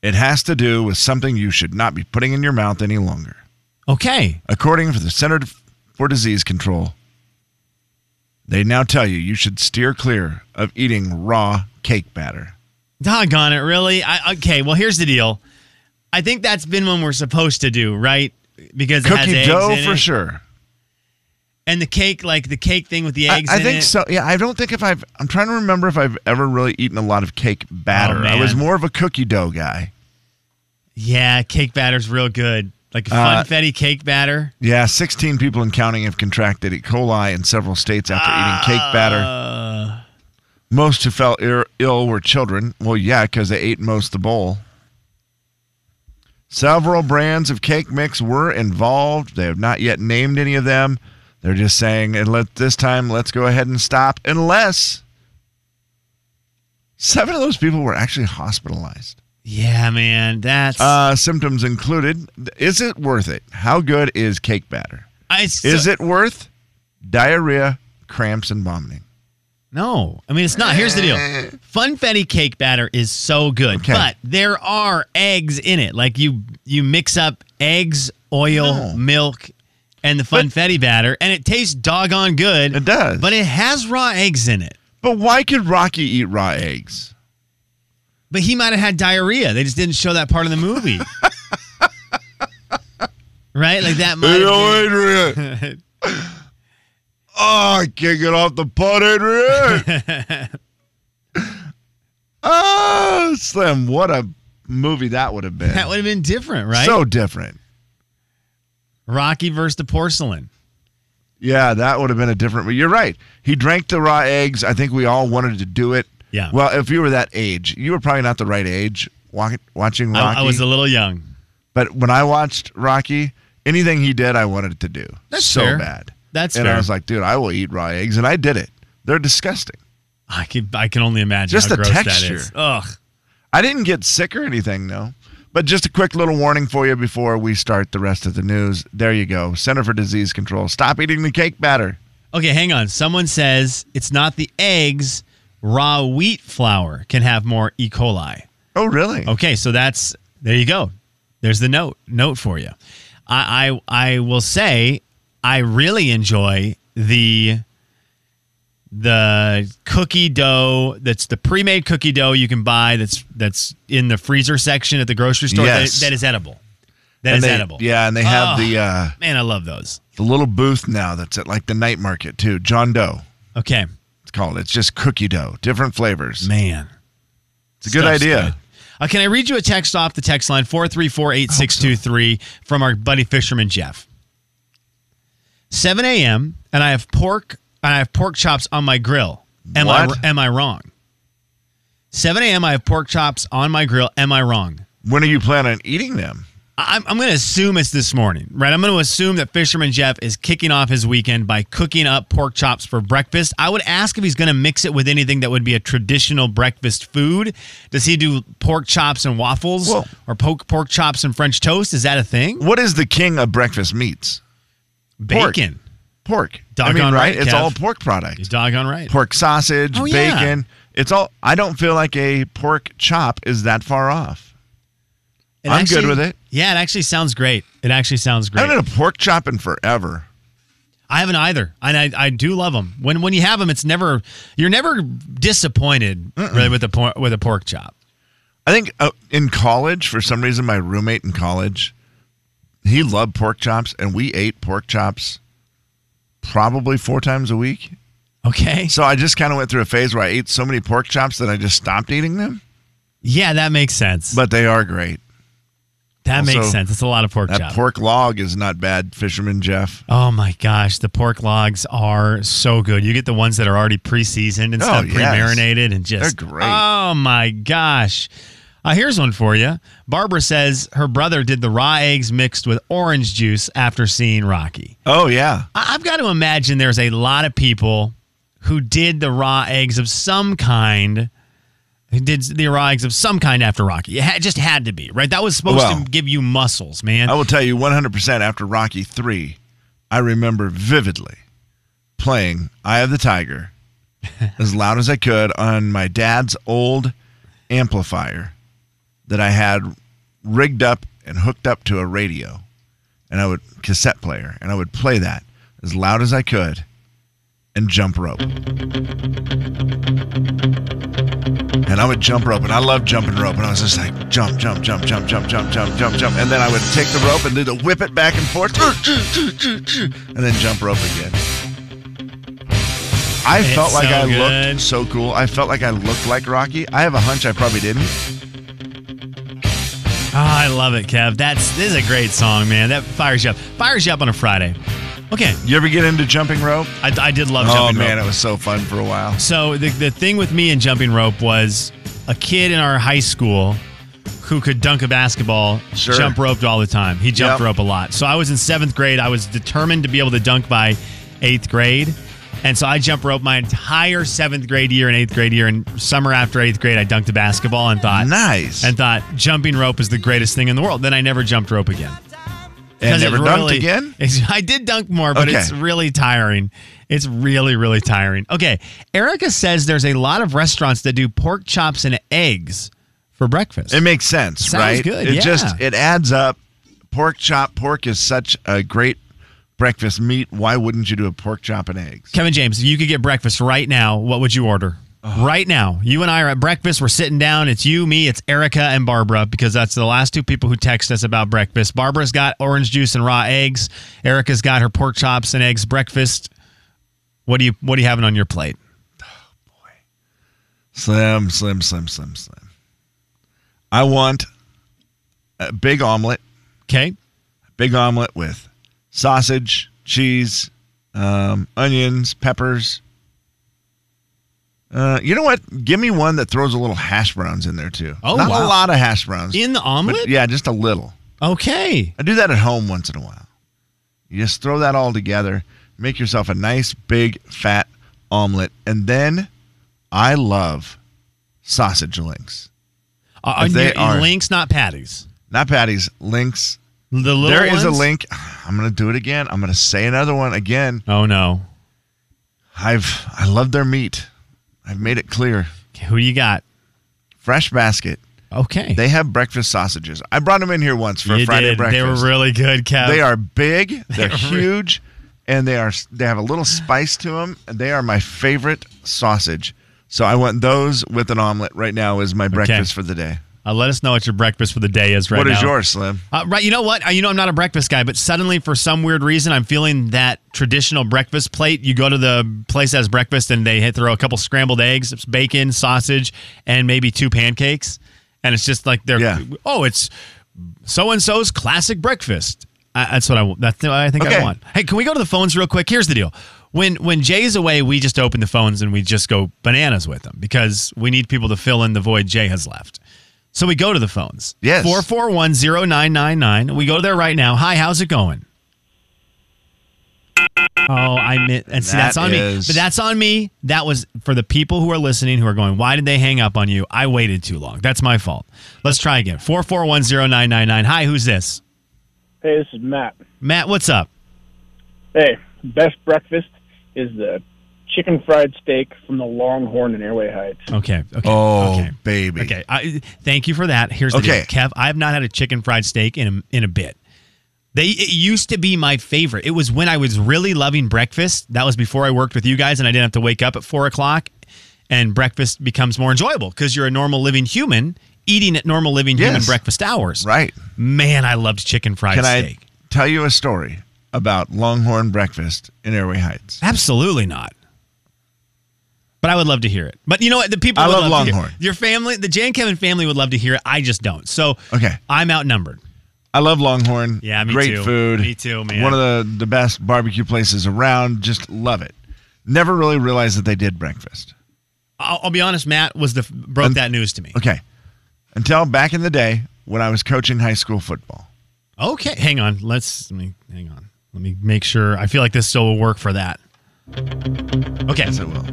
It has to do with something you should not be putting in your mouth any longer. Okay. According to the Center for Disease Control, they now tell you you should steer clear of eating raw cake batter. Doggone it, really? I, okay, well, here's the deal. I think that's been one we're supposed to do, right? Because Cookie dough for it. sure. And the cake, like the cake thing with the eggs I in think it. so. Yeah, I don't think if I've. I'm trying to remember if I've ever really eaten a lot of cake batter. Oh, I was more of a cookie dough guy. Yeah, cake batter's real good. Like a Uh, funfetti cake batter. Yeah, 16 people and counting have contracted E. coli in several states after eating cake batter. Uh, Most who fell ill were children. Well, yeah, because they ate most of the bowl. Several brands of cake mix were involved. They have not yet named any of them. They're just saying, and let this time, let's go ahead and stop, unless seven of those people were actually hospitalized. Yeah, man, that's. Uh, symptoms included: Is it worth it? How good is cake batter? I still- Is it worth diarrhea, cramps, and vomiting? No, I mean it's not. Here's the deal: funfetti cake batter is so good, but there are eggs in it. Like you, you mix up eggs, oil, milk, and the funfetti batter, and it tastes doggone good. It does, but it has raw eggs in it. But why could Rocky eat raw eggs? But he might have had diarrhea. They just didn't show that part of the movie. right? Like that might Hey, have been- Oh, I can't get off the pot, Adrian. oh, Slim, what a movie that would have been. that would have been different, right? So different. Rocky versus the porcelain. Yeah, that would have been a different. But you're right. He drank the raw eggs. I think we all wanted to do it. Yeah. Well, if you were that age, you were probably not the right age watching I, Rocky. I was a little young. But when I watched Rocky, anything he did, I wanted to do. That's so fair. bad. That's and fair. I was like, dude, I will eat raw eggs, and I did it. They're disgusting. I can I can only imagine Just how the gross texture. that is. Ugh. I didn't get sick or anything, though. But just a quick little warning for you before we start the rest of the news. There you go. Center for Disease Control. Stop eating the cake batter. Okay, hang on. Someone says it's not the eggs, raw wheat flour can have more E. coli. Oh, really? Okay, so that's there you go. There's the note note for you. I I, I will say I really enjoy the the cookie dough that's the pre-made cookie dough you can buy that's that's in the freezer section at the grocery store that- Yes. that is edible. That And is they- edible. Yeah, and they have Oh, the uh, man, I love those. the little booth now that's at like the night market too. John Doe. Okay. It's called. It's just cookie dough, different flavors. Man. It's a good Stuff's idea. good. Uh, can I read you a text off the text line 434-8623 from our buddy Fisherman Jeff? 7 a.m. and I have pork and I have pork chops on my grill. Am What? I am I wrong? 7 a.m. I have pork chops on my grill. Am I wrong? When are you planning on eating them? I'm, I'm going to assume it's this morning, right? I'm going to assume that Fisherman Jeff is kicking off his weekend by cooking up pork chops for breakfast. I would ask if he's going to mix it with anything that would be a traditional breakfast food. Does he do pork chops and waffles or pork, pork chops and French toast? Is that a thing? What is the king of breakfast meats? Bacon. Pork. Doggone I mean, right? right, It's Kev. all pork product. You're doggone right. Pork sausage, Oh, yeah. bacon. It's all. I don't feel like a pork chop is that far off. It I'm actually- good with it. Yeah, it actually sounds great. It actually sounds great. I haven't had a pork chop in forever. I haven't either, and I, I do love them. When when you have them, it's never you're never disappointed really with a por- with a pork chop. I think uh, in college, for some reason, my roommate in college, he loved pork chops, and we ate pork chops probably four times a week. Okay. So I just kind of went through a phase where I ate so many pork chops that I just stopped eating them. Yeah, that makes sense. But they are great. That makes sense. It's a lot of pork That chop. pork log is not bad, Fisherman Jeff. Oh my gosh, the pork logs are so good. You get the ones that are already pre-seasoned and Oh, stuff, yes. pre-marinated, and just They're great. Oh my gosh. Uh, here's one for you. Barbara says her brother did the raw eggs mixed with orange juice after seeing Rocky. Oh yeah, I- I've got to imagine there's a lot of people who did the raw eggs of some kind. Who did the raw of some kind after Rocky? It had, just had to be right. That was supposed Well, to give you muscles, man. I will tell you 100% after Rocky 3, I remember vividly playing Eye of the Tiger as loud as I could on my dad's old amplifier that I had rigged up and hooked up to a radio, and I would cassette player, and I would play that as loud as I could, and jump rope. And I would jump rope, and I loved jumping rope, and I was just like jump, jump, jump, jump, jump, jump, jump, jump, jump, and then I would take the rope and do the whip it back and forth, and then jump rope again. I It's felt like so I good. looked so cool. I felt like I looked like Rocky. I have a hunch I probably didn't. Oh, I love it, Kev. That's this is a great song, man. That fires you up. Fires you up on a Friday. Okay. You ever get into jumping rope? I, I did love oh, jumping rope. oh man, rope. it was so fun for a while. So the the thing with me and jumping rope was a kid in our high school who could dunk a basketball, Sure. jump roped all the time. He jumped Yep. rope a lot. So I was in seventh grade. I was determined to be able to dunk by eighth grade. And so I jump rope my entire seventh grade year and eighth grade year. And summer after eighth grade, I dunked a basketball and thought, nice. And thought jumping rope is the greatest thing in the world. Then I never jumped rope again. And never dunked again? I did dunk more, but Okay. it's really tiring. It's really, really tiring. Okay. Erica says there's a lot of restaurants that do pork chops and eggs for breakfast. It makes sense, Sounds right? good, It yeah. just it adds up. Pork chop, pork is such a great breakfast meat. Why wouldn't you do a pork chop and eggs? Kevin James, if you could get breakfast right now, what would you order? Right now, you and I are at breakfast. We're sitting down. It's you, me, it's Erica, and Barbara because that's the last two people who text us about breakfast. Barbara's got orange juice and raw eggs. Erica's got her pork chops and eggs breakfast. What do you What are you having on your plate? Oh boy, slim, slim, slim, slim, slim. I want a big omelet. Okay. Big omelet with sausage, cheese, um, onions, peppers. Uh, you know what? Give me one that throws a little hash browns in there too. Oh, not wow. a lot of hash browns In the omelet? yeah, just a little. Okay. I do that at home once in a while. You just throw that all together, make yourself a nice big fat omelet, and then I love sausage links. Uh, they are- links, not patties. Not patties, links. The little ones. There is a link. I'm going to do it again. I'm going to say another one again. Oh no. I've I love their meat. I've made it clear. Who do you got? Fresh Basket. Okay. They have breakfast sausages. I brought them in here once for You Friday did. breakfast. They were really good, Kev. They are big. They're huge, and they are they have a little spice to them. And they are my favorite sausage. So I want those with an omelet right now as my breakfast for the day. Uh, let us know what your breakfast for the day is right What now. is yours, Slim? Uh, right, you know what? Uh, you know I'm not a breakfast guy, but suddenly for some weird reason I'm feeling that traditional breakfast plate. You go to the place that has breakfast and they hit throw a couple scrambled eggs, bacon, sausage, and maybe two pancakes, and it's just like they're Yeah. oh, it's so and so's classic breakfast. Uh, that's what I want. That's what I think I Okay. want. Hey, can we go to the phones real quick? Here's the deal. When when Jay's away, we just open the phones and we just go bananas with them because we need people to fill in the void Jay has left. So we go to the phones. Yes. 4410999. We go there right now. Hi, how's it going? Oh, I meant, and see, that's That on me. But that's on me. That was for the people who are listening who are going, why did they hang up on you? I waited too long. That's my fault. Let's try again. 4410999. Hi, who's this? Hey, this is Matt. Matt, what's up? Hey, best breakfast is the chicken fried steak from the Longhorn in Airway Heights. Okay. Okay. Oh, okay. baby. Okay. I, thank you for that. Here's the Okay. deal. Kev, I have not had a chicken fried steak in a, in a bit. They it used to be my favorite. It was when I was really loving breakfast. That was before I worked with you guys, and I didn't have to wake up at four o'clock. And breakfast becomes more enjoyable because you're a normal living human eating at normal living human breakfast hours. Right. Man, I loved chicken fried Can steak. I tell you a story about Longhorn breakfast in Airway Heights? Absolutely not. But I would love to hear it. But you know what? The people I would love love to hear- Longhorn. Your family, the Jay and Kevin family would love to hear it. I just don't. So Okay. I'm outnumbered. I love Longhorn. Yeah, me Great too. food. Me too, man. One of the, the best barbecue places around. Just love it. Never really realized that they did breakfast. I'll, I'll be honest. Matt was the broke that news to me. Okay. Until back in the day when I was coaching high school football. Okay, hang on. Let's let me hang on. Let me make sure. I feel like this still will work for that. Okay. Yes, it will.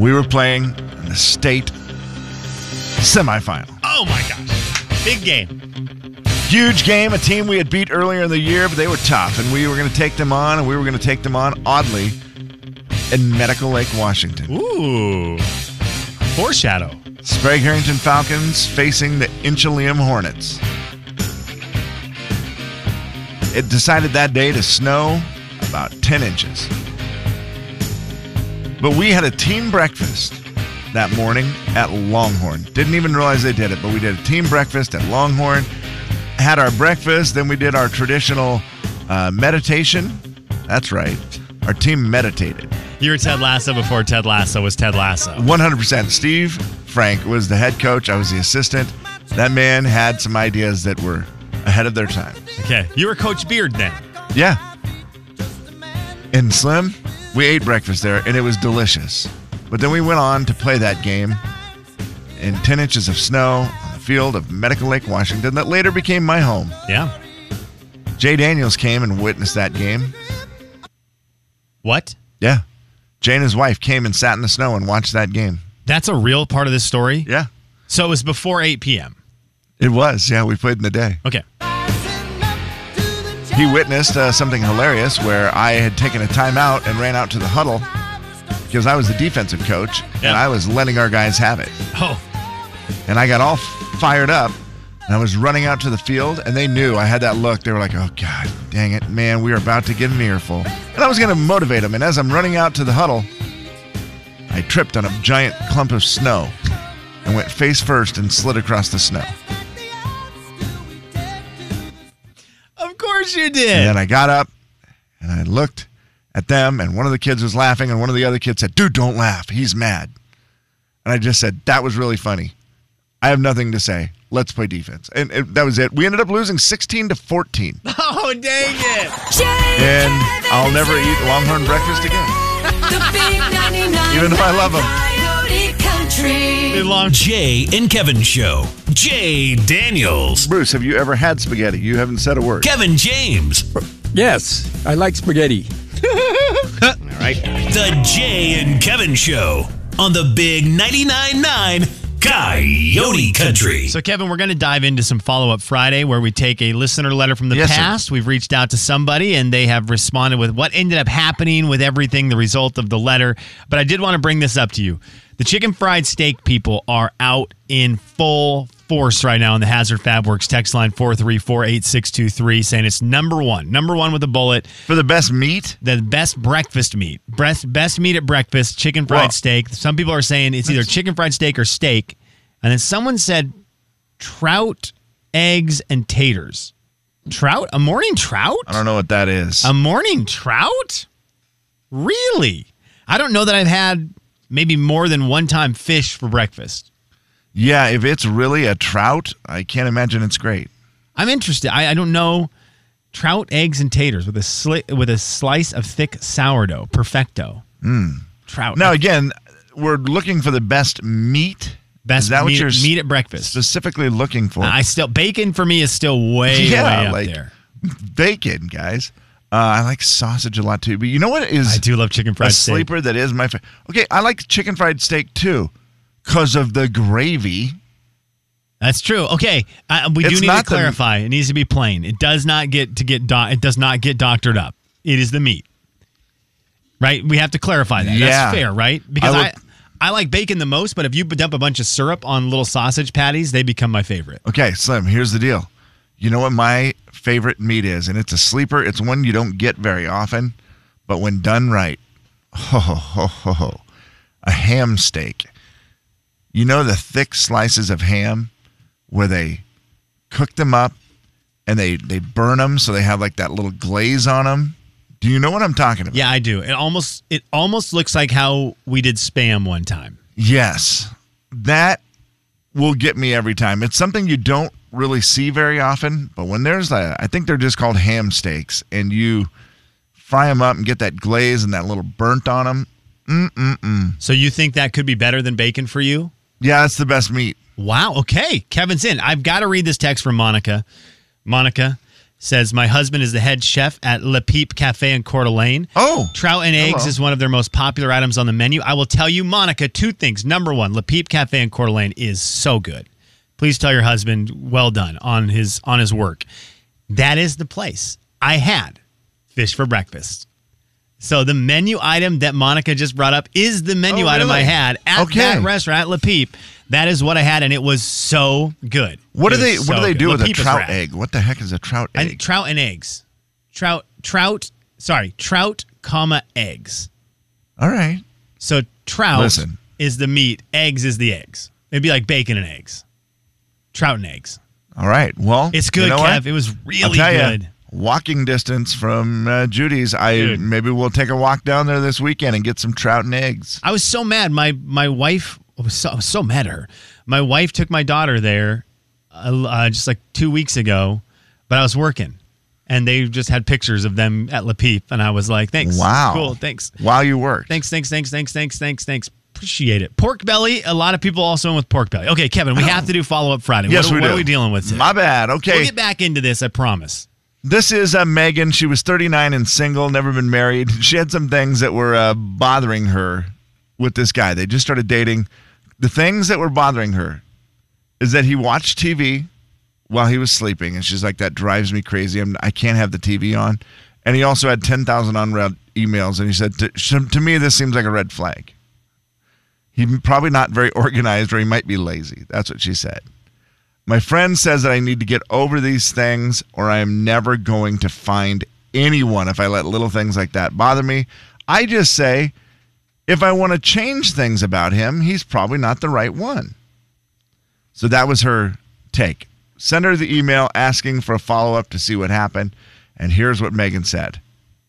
We were playing in the state semifinal. Oh my gosh, big game. Huge game, a team we had beat earlier in the year, but they were tough, and we were going to take them on, and we were going to take them on oddly in Medical Lake, Washington. Ooh. Foreshadow. Sprague Harrington Falcons facing the Inchelium Hornets. It decided that day to snow 10 inches. But we had a team breakfast that morning at Longhorn. Didn't even realize they did it, but we did a team breakfast at Longhorn. Had our breakfast, then we did our traditional uh, meditation. That's right. Our team meditated. You were Ted Lasso before Ted Lasso was Ted Lasso. 100%. Steve Frank was the head coach. I was the assistant. That man had some ideas that were ahead of their time. Okay. You were Coach Beard then. Yeah. And Slim, we ate breakfast there and it was delicious. But then we went on to play that game in 10 inches of snow on the field of Medical Lake, Washington, that later became my home. Yeah. Jay Daniels came and witnessed that game. What? Yeah. Jay and his wife came and sat in the snow and watched that game. That's a real part of this story? Yeah. So it was before 8 p.m. It was. Yeah, we played in the day. Okay. He witnessed uh, something hilarious where I had taken a timeout and ran out to the huddle because I was the defensive coach and I was letting our guys have it. Oh. And I got all fired up and I was running out to the field and they knew I had that look. They were like, oh, God, dang it, man, we are about to get an earful. And I was going to motivate them. And as I'm running out to the huddle, I tripped on a giant clump of snow and went face first and slid across the snow. Course you did. And then I got up and I looked at them, and one of the kids was laughing, and one of the other kids said, Dude, don't laugh. He's mad. And I just said, That was really funny. I have nothing to say. Let's play defense. And it, that was it. We ended up losing 16 to 14. Oh, dang it. And I'll never eat Longhorn breakfast again. The big 99 Even though I love 'em. Coyote Country. Jay and Kevin Show. Jay Daniels. Bruce, have you ever had spaghetti? You haven't said a word. Kevin James. Yes, I like spaghetti. All right. The Jay and Kevin Show on the Big 99.9 9 Coyote Country. So, Kevin, we're going to dive into some follow up Friday where we take a listener letter from the Yes, sir. past. We've reached out to somebody and they have responded with what ended up happening with everything, the result of the letter. But I did want to bring this up to you. The chicken fried steak people are out in full force right now in the Hazard Fab Works text line 4348623 saying it's number one, number one with a bullet. For the best meat? The best breakfast meat. Best, best meat at breakfast, chicken fried steak. Some people are saying it's either chicken fried steak or steak. And then someone said trout, eggs, and taters. Trout? A morning trout? I don't know what that is. A morning trout? Really? I don't know that I've had maybe more than one time fish for breakfast. Yeah, if it's really a trout, I can't imagine it's great. I'm interested. I, I don't know. Trout, eggs, and taters with a sli- with a slice of thick sourdough. Perfecto. Mm. Trout. Now again, we're looking for the best meat. Best is that what meat- you're meat at breakfast. specifically looking for? I still bacon for me is still way Yeah, way up like- there. bacon, guys. Uh, I like sausage a lot too. But you know what is I do love chicken fried a steak. sleeper that is my favorite. Okay, I like chicken fried steak too, because of the gravy. That's true. Okay, uh, we do need to not the- clarify. it needs to be plain. It does not get to get do- it does not get doctored up. It is the meat, right? We have to clarify that. Yeah. That's fair, right? Because I I, would- I like bacon the most, but if you dump a bunch of syrup on little sausage patties, they become my favorite. Okay, Slim. Here's the deal. You know what my favorite meat is, and it's a sleeper. It's one you don't get very often, but when done right, ho ho ho ho ho, a ham steak. You know the thick slices of ham where they cook them up and they they burn them so they have like that little glaze on them. Do you know what I'm talking about? Yeah, I do. It almost it almost looks like how we did spam one time. Yes. That will get me every time. It's something you don't really see very often, but when there's a, I think they're just called ham steaks, and you fry them up and get that glaze and that little burnt on them. Mm-mm-mm. So you think that could be better than bacon for you? Yeah, that's the best meat. Wow. Okay. Kevin's in. I've got to read this text from Monica. Monica says, My husband is the head chef at Le Peep Cafe in Coeur d'Alene. Oh. Trout and eggs Hello. is one of their most popular items on the menu. I will tell you, Monica, two things. Number one, Le Peep Cafe in Coeur d'Alene is so good. Please tell your husband, well done on his on his work. That is the place. I had fish for breakfast. So the menu item that Monica just brought up is the menu Oh, item I had at Okay. that restaurant at La Peep. That is what I had, and it was so good. What It do they What do they good. do La with a Peep trout egg? What the heck is a trout egg? And trout and eggs. Trout, trout. Sorry, trout, comma eggs. All right. So trout Listen. is the meat. Eggs is the eggs. It'd be like bacon and eggs. Trout and eggs. All right. Well, It's good, you know Kev. what? It was really good. walking distance from uh, Judy's. I Dude. maybe we'll take a walk down there this weekend and get some trout and eggs. I was so mad. My my wife I was so, I was so mad at her. My wife took my daughter there uh, uh, just like two weeks ago, but I was working, and they just had pictures of them at La Peep, and I was like, "Thanks, Wow. cool, thanks, While you work. thanks, thanks, thanks, thanks, thanks, thanks, thanks." Appreciate it. Pork belly. A lot of people also in with pork belly. Okay, Kevin, we have to do follow up Friday. Yes, what, we what do. are we dealing with? Today? My bad. Okay. We'll get back into this. I promise. This is uh, Megan. She was 39 and single, never been married. She had some things that were uh, bothering her with this guy. They just started dating. The things that were bothering her is that he watched TV while he was sleeping, and she's like, "That drives me crazy. I'm, I can't have the TV on." And he also had 10,000 unread emails, and he said, to, "To me, this seems like a red flag." He's probably not very organized, or he might be lazy. That's what she said. My friend says that I need to get over these things or I am never going to find anyone if I let little things like that bother me. I just say, if I want to change things about him, he's probably not the right one. So that was her take. Send her the email asking for a follow up to see what happened. And here's what Megan said.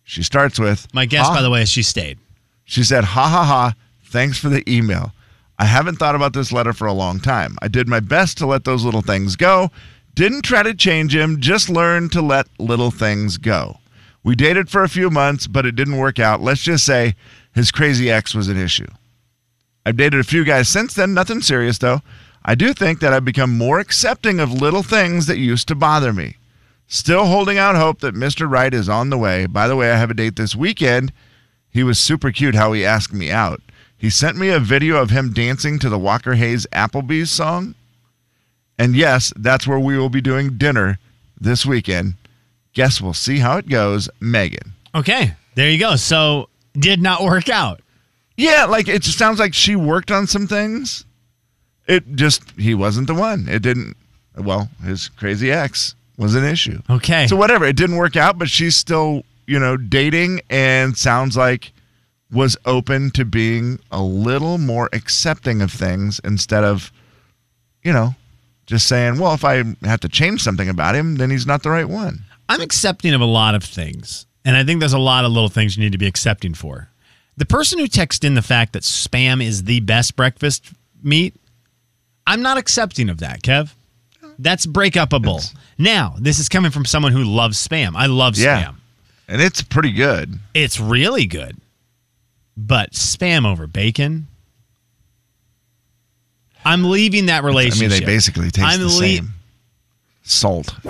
She starts with My guess, "Ha." by ah. the way, is she stayed. She said, ha ha ha, thanks for the email. I haven't thought about this letter for a long time. I did my best to let those little things go. Didn't try to change him, just learned to let little things go. We dated for a few months, but it didn't work out. Let's just say his crazy ex was an issue. I've dated a few guys since then, nothing serious though. I do think that I've become more accepting of little things that used to bother me. Still holding out hope that Mr. Right is on the way. By the way, I have a date this weekend. He was super cute how he asked me out. He sent me a video of him dancing to the Walker Hayes Applebee's song. And yes, that's where we will be doing dinner this weekend. Guess we'll see how it goes, Megan. Okay, there you go. So did not work out. Yeah, like it just sounds like she worked on some things. It just he wasn't the one. It didn't well, his crazy ex was an issue. Okay. So whatever, it didn't work out, but she's still, you know, dating and sounds like was open to being a little more accepting of things instead of, you know, just saying, well, if I have to change something about him, then he's not the right one. I'm accepting of a lot of things. And I think there's a lot of little things you need to be accepting for. The person who texted in the fact that spam is the best breakfast meat, I'm not accepting of that, Kev. That's break breakupable. now, this is coming from someone who loves spam. I love Yeah. spam. And it's pretty good. It's really good. But spam over bacon? I'm leaving that relationship. I mean, they basically taste I'm the lea- same. Salt. Jay,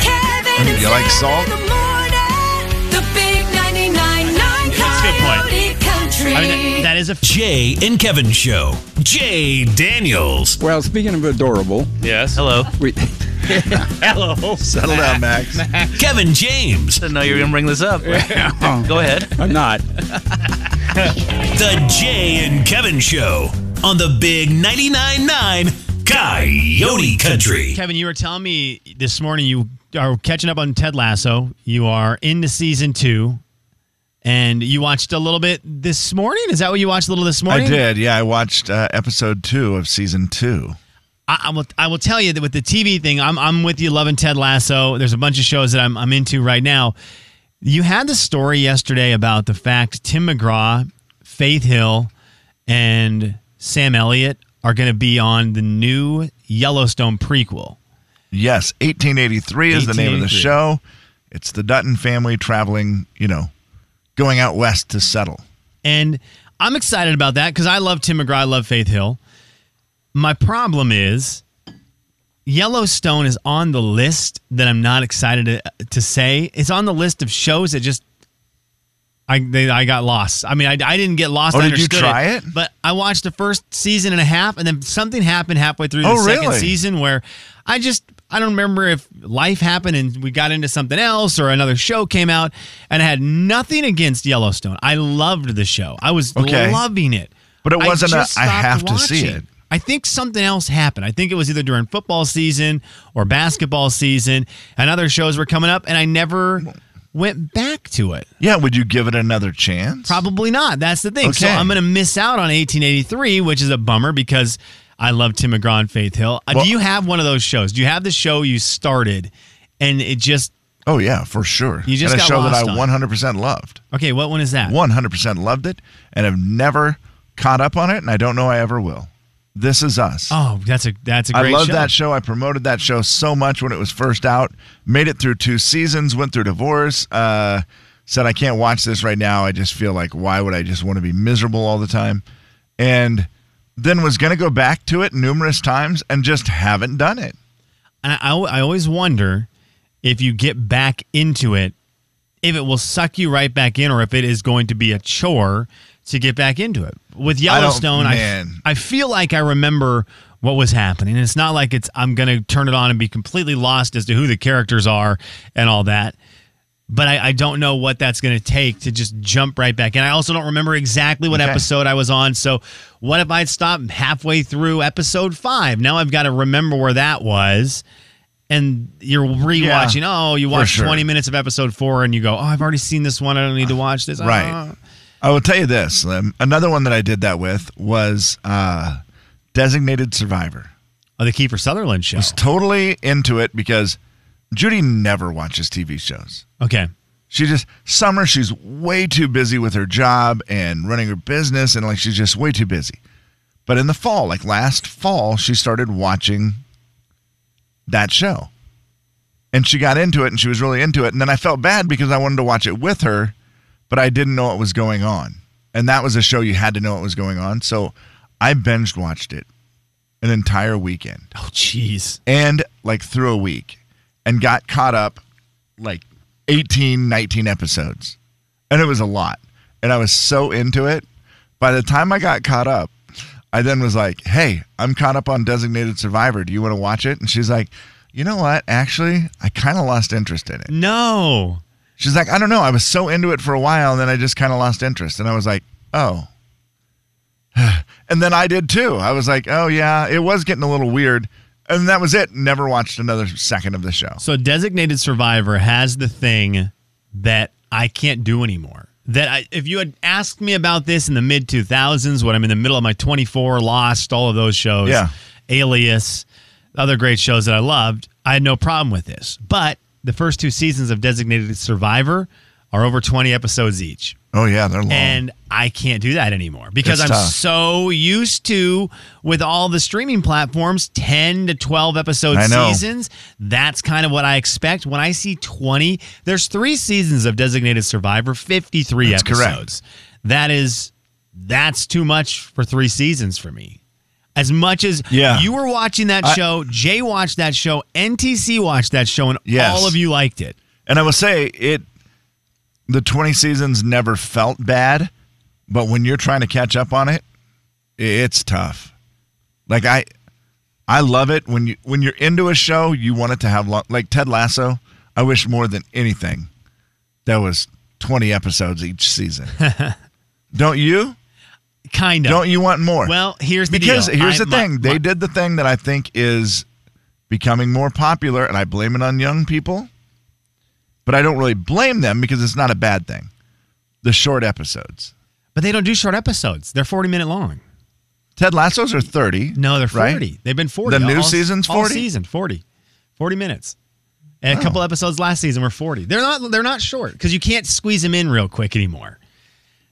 Kevin, and You like salt? in the morning. The big 99.9 That's a good point. Coyote I mean, that is a Jay and Kevin show. Jay Daniels. Well, speaking of adorable, Yes. Hello. we Hello. Settle down, Max. Kevin James. Didn't know you were gonna bring this up. Go ahead. I'm not. The Jay and Kevin show on the big 99.9 9 Coyote Country. Kevin, you were telling me this morning you are catching up on Ted Lasso. You are into season two, and you watched a little bit this morning. Is that what you watched a little this morning? I did. Yeah, I watched uh, episode two of season two. I, I will. I will tell you that with the TV thing, I'm I'm with you, loving Ted Lasso. There's a bunch of shows that I'm I'm into right now. You had the story yesterday about the fact Tim McGraw, Faith Hill, and Sam Elliott are going to be on the new Yellowstone prequel. Yes, 1883 is the name of the show. It's the Dutton family traveling, you know, going out west to settle. And I'm excited about that because I love Tim McGraw. I love Faith Hill. My problem is Yellowstone is on the list that I'm not excited to, to say. It's on the list of shows that just I they, I got lost. I mean, I, I didn't get lost. Oh, I did you try it? But I watched the first season and a half, and then something happened halfway through the Oh, second really? season where I just I don't remember if life happened and we got into something else or another show came out. And I had nothing against Yellowstone. I loved the show. I was Okay. loving it. But it wasn't a, just I have to see it. I think something else happened. I think it was either during football season or basketball season, and other shows were coming up, and I never went back to it. Yeah, would you give it another chance? Probably not. That's the thing. So I'm going to miss out on 1883, which is a bummer because I love Tim McGraw and Faith Hill. Uh, Well- do you have one of those shows? Do you have the show you started and it just Oh yeah, for sure. You just and a show that I 100% loved. Okay, what one is that? 100% loved it and have never caught up on it and I don't know I ever will. This is us. Oh, that's a that's a I love that show. I promoted that show so much when it was first out. Made it through two seasons. Went through divorce. Uh, said I can't watch this right now. I just feel like why would I just want to be miserable all the time? And then was going to go back to it numerous times and just haven't done it. And I, I always wonder if you get back into it, if it will suck you right back in, or if it is going to be a chore to get back into it. With Yellowstone, I, man. I feel like I remember what was happening. And it's not like it's I'm going to turn it on and be completely lost as to who the characters are and all that. But I, I don't know what that's going to take to just jump right back And I also don't remember exactly what Okay. episode I was on. So, what if I'd stopped halfway through episode five? Now I've got to remember where that was and you're rewatching. Yeah, oh, you watch sure. 20 minutes of episode four and you go, oh, I've already seen this one. I don't need to watch this. Right. Ah. I will tell you this. Um, another one that I did that with was uh, Designated Survivor. Oh, the Kiefer Sutherland show. Was totally into it because Judy never watches TV shows. Okay. She just summer she's way too busy with her job and running her business and like she's just way too busy. But in the fall, like last fall, she started watching that show. And she got into it and she was really into it. And then I felt bad because I wanted to watch it with her, but I didn't know what was going on. And that was a show you had to know what was going on. So I binged watched it an entire weekend. Oh, jeez. And like through a week and got caught up like 18, 19 episodes. And it was a lot. And I was so into it. By the time I got caught up, I then was like, hey, I'm caught up on Designated Survivor. Do you want to watch it? And she's like, you know what? Actually, I kind of lost interest in it. No. She's like, I don't know. I was so into it for a while, and then I just kind of lost interest. And I was like, oh. and then I did too. I was like, oh, yeah, it was getting a little weird. And that was it. Never watched another second of the show. So, Designated Survivor has the thing that I can't do anymore. That I, if you had asked me about this in the mid 2000s, when I'm in the middle of my 24, Lost, all of those shows, Yeah. Alias, other great shows that I loved, I had no problem with this. But the first two seasons of Designated Survivor are over 20 episodes each. Oh, yeah, they're long. And I can't do that anymore because It's I'm tough. so used to with all the streaming platforms 10 to 12 episode I know. seasons. That's kind of what I expect. When I see 20, there's 3 seasons of Designated Survivor, 53 That's correct. episodes. That is that's too much for 3 seasons for me. As much as Yeah. you were watching that I- show, Jay watched that show, NTC watched that show, and Yes. all of you liked it. And I will say it the 20 seasons never felt bad, but when you're trying to catch up on it, it's tough. Like I I love it when you when you're into a show, you want it to have long, like Ted Lasso. I wish more than anything there was 20 episodes each season. Don't you? Kind of. Don't you want more? Well, here's the because deal. here's I- the my- thing. they did the thing that I think is becoming more popular, and I blame it on young people. But I don't really blame them because it's not a bad thing. The short episodes. But they don't do short episodes. They're 40 minute long. Ted Lasso's are 30. No, they're right? 40. They've been 40. The new all, season's all 40? season 40. 40 minutes. And a couple oh. episodes last season were 40. They're not they're not short cuz you can't squeeze them in real quick anymore.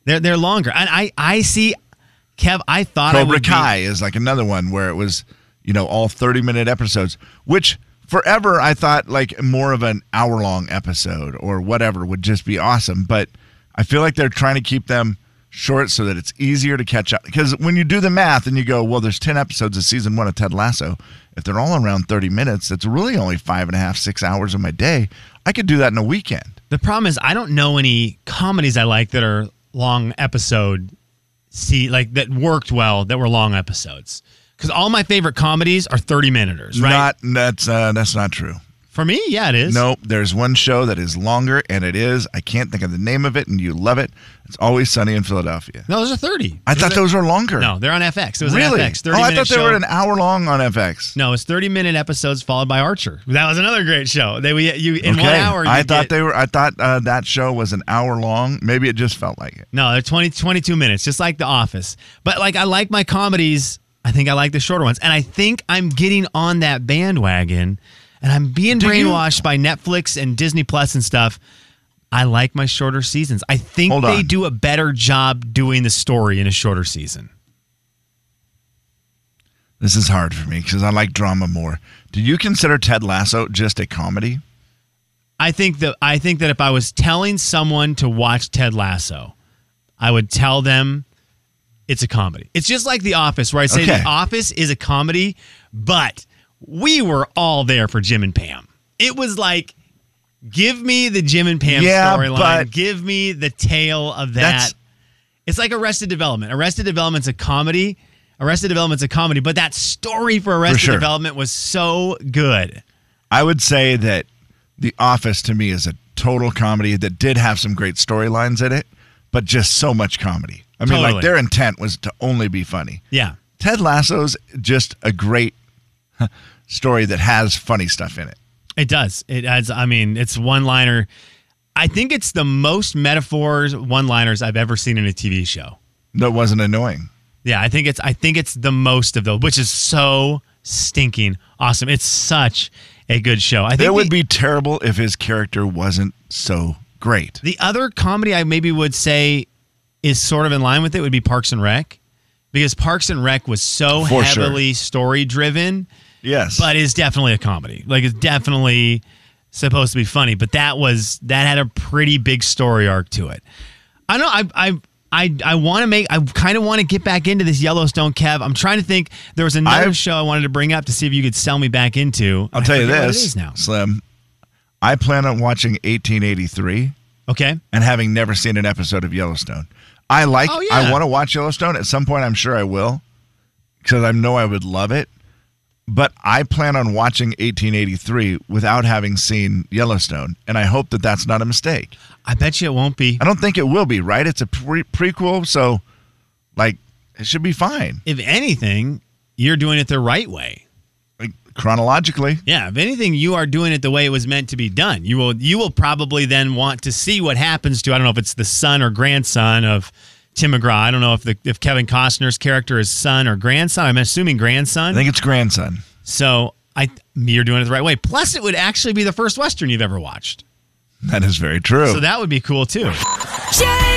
They're they're longer. And I I see Kev, I thought I Cobra be- Kai is like another one where it was, you know, all 30 minute episodes, which forever I thought like more of an hour long episode or whatever would just be awesome. But I feel like they're trying to keep them short so that it's easier to catch up. Because when you do the math and you go, well, there's 10 episodes of season one of Ted Lasso. If they're all around 30 minutes, that's really only five and a half, six hours of my day. I could do that in a weekend. The problem is I don't know any comedies I like that are long episode see like that worked well that were long episodes. Because all my favorite comedies are 30 minuters, right? Not that's uh, that's not true. For me, yeah, it is. Nope. There's one show that is longer, and it is. I can't think of the name of it, and you love it. It's always sunny in Philadelphia. No, those are 30. I thought those were longer. No, they're on FX. It was really? an FX. 30 oh, I thought they show. were an hour long on FX. No, it's 30 minute episodes followed by Archer. That was another great show. They we you in okay. one hour. I thought get- they were. I thought uh, that show was an hour long. Maybe it just felt like it. No, they're 20, 22 minutes, just like The Office. But like I like my comedies. I think I like the shorter ones. And I think I'm getting on that bandwagon and I'm being Do you- brainwashed by Netflix and Disney Plus and stuff. I like my shorter seasons. I think they do a better job doing the story in a shorter season. This is hard for me because I like drama more. Do you consider Ted Lasso just a comedy? I think that I think that if I was telling someone to watch Ted Lasso, I would tell them it's a comedy. It's just like The Office, where I say Okay. The Office is a comedy, but we were all there for Jim and Pam. It was like, give me the Jim and Pam Yeah, storyline. but- Give me the tale of that. That's- it's like Arrested Development. Arrested Development's a comedy. Arrested Development's a comedy, but that story for Arrested sure. Development was so good. I would say that The Office to me is a total comedy that did have some great storylines in it, but just so much comedy. I mean, Totally. like their intent was to only be funny. Yeah. Ted Lasso's just a great story that has funny stuff in it. It does. It has. I mean, it's one liner. I think it's the most metaphors, one liners I've ever seen in a TV show. That wasn't annoying. Yeah, I think it's. I think it's the most of those, which is so stinking awesome. It's such a good show. I think It would the, be terrible if his character wasn't so great. the other comedy I maybe would say is sort of in line with it would be Parks and Rec, because Parks and Rec was so For sure. heavily story driven. Yes. but it's definitely a comedy. Like it's definitely supposed to be funny, but that was that had a pretty big story arc to it. I know I I I I want to make I kind of want to get back into this Yellowstone Kev. I'm trying to think there was another I've- show I wanted to bring up to see if you could sell me back into. I'll I tell you this, is now. Slim. I plan on watching 1883 Okay. and having never seen an episode of Yellowstone. I like. Oh, yeah. I want to watch Yellowstone at some point. I'm sure I will, because I know I would love it. But I plan on watching 1883 without having seen Yellowstone, and I hope that that's not a mistake. I bet you it won't be. I don't think it will be. Right? It's a pre- prequel, so like it should be fine. If anything, you're doing it the right way. Like chronologically. Yeah, if anything, you are doing it the way it was meant to be done. You will you will probably then want to see what happens to I don't know if it's the son or grandson of Tim McGraw. I don't know if the if Kevin Costner's character is son or grandson. I'm assuming grandson. I think it's grandson. So I you're doing it the right way. Plus, it would actually be the first western you've ever watched. That is very true. So that would be cool too. Jay, Kevin, and Slim.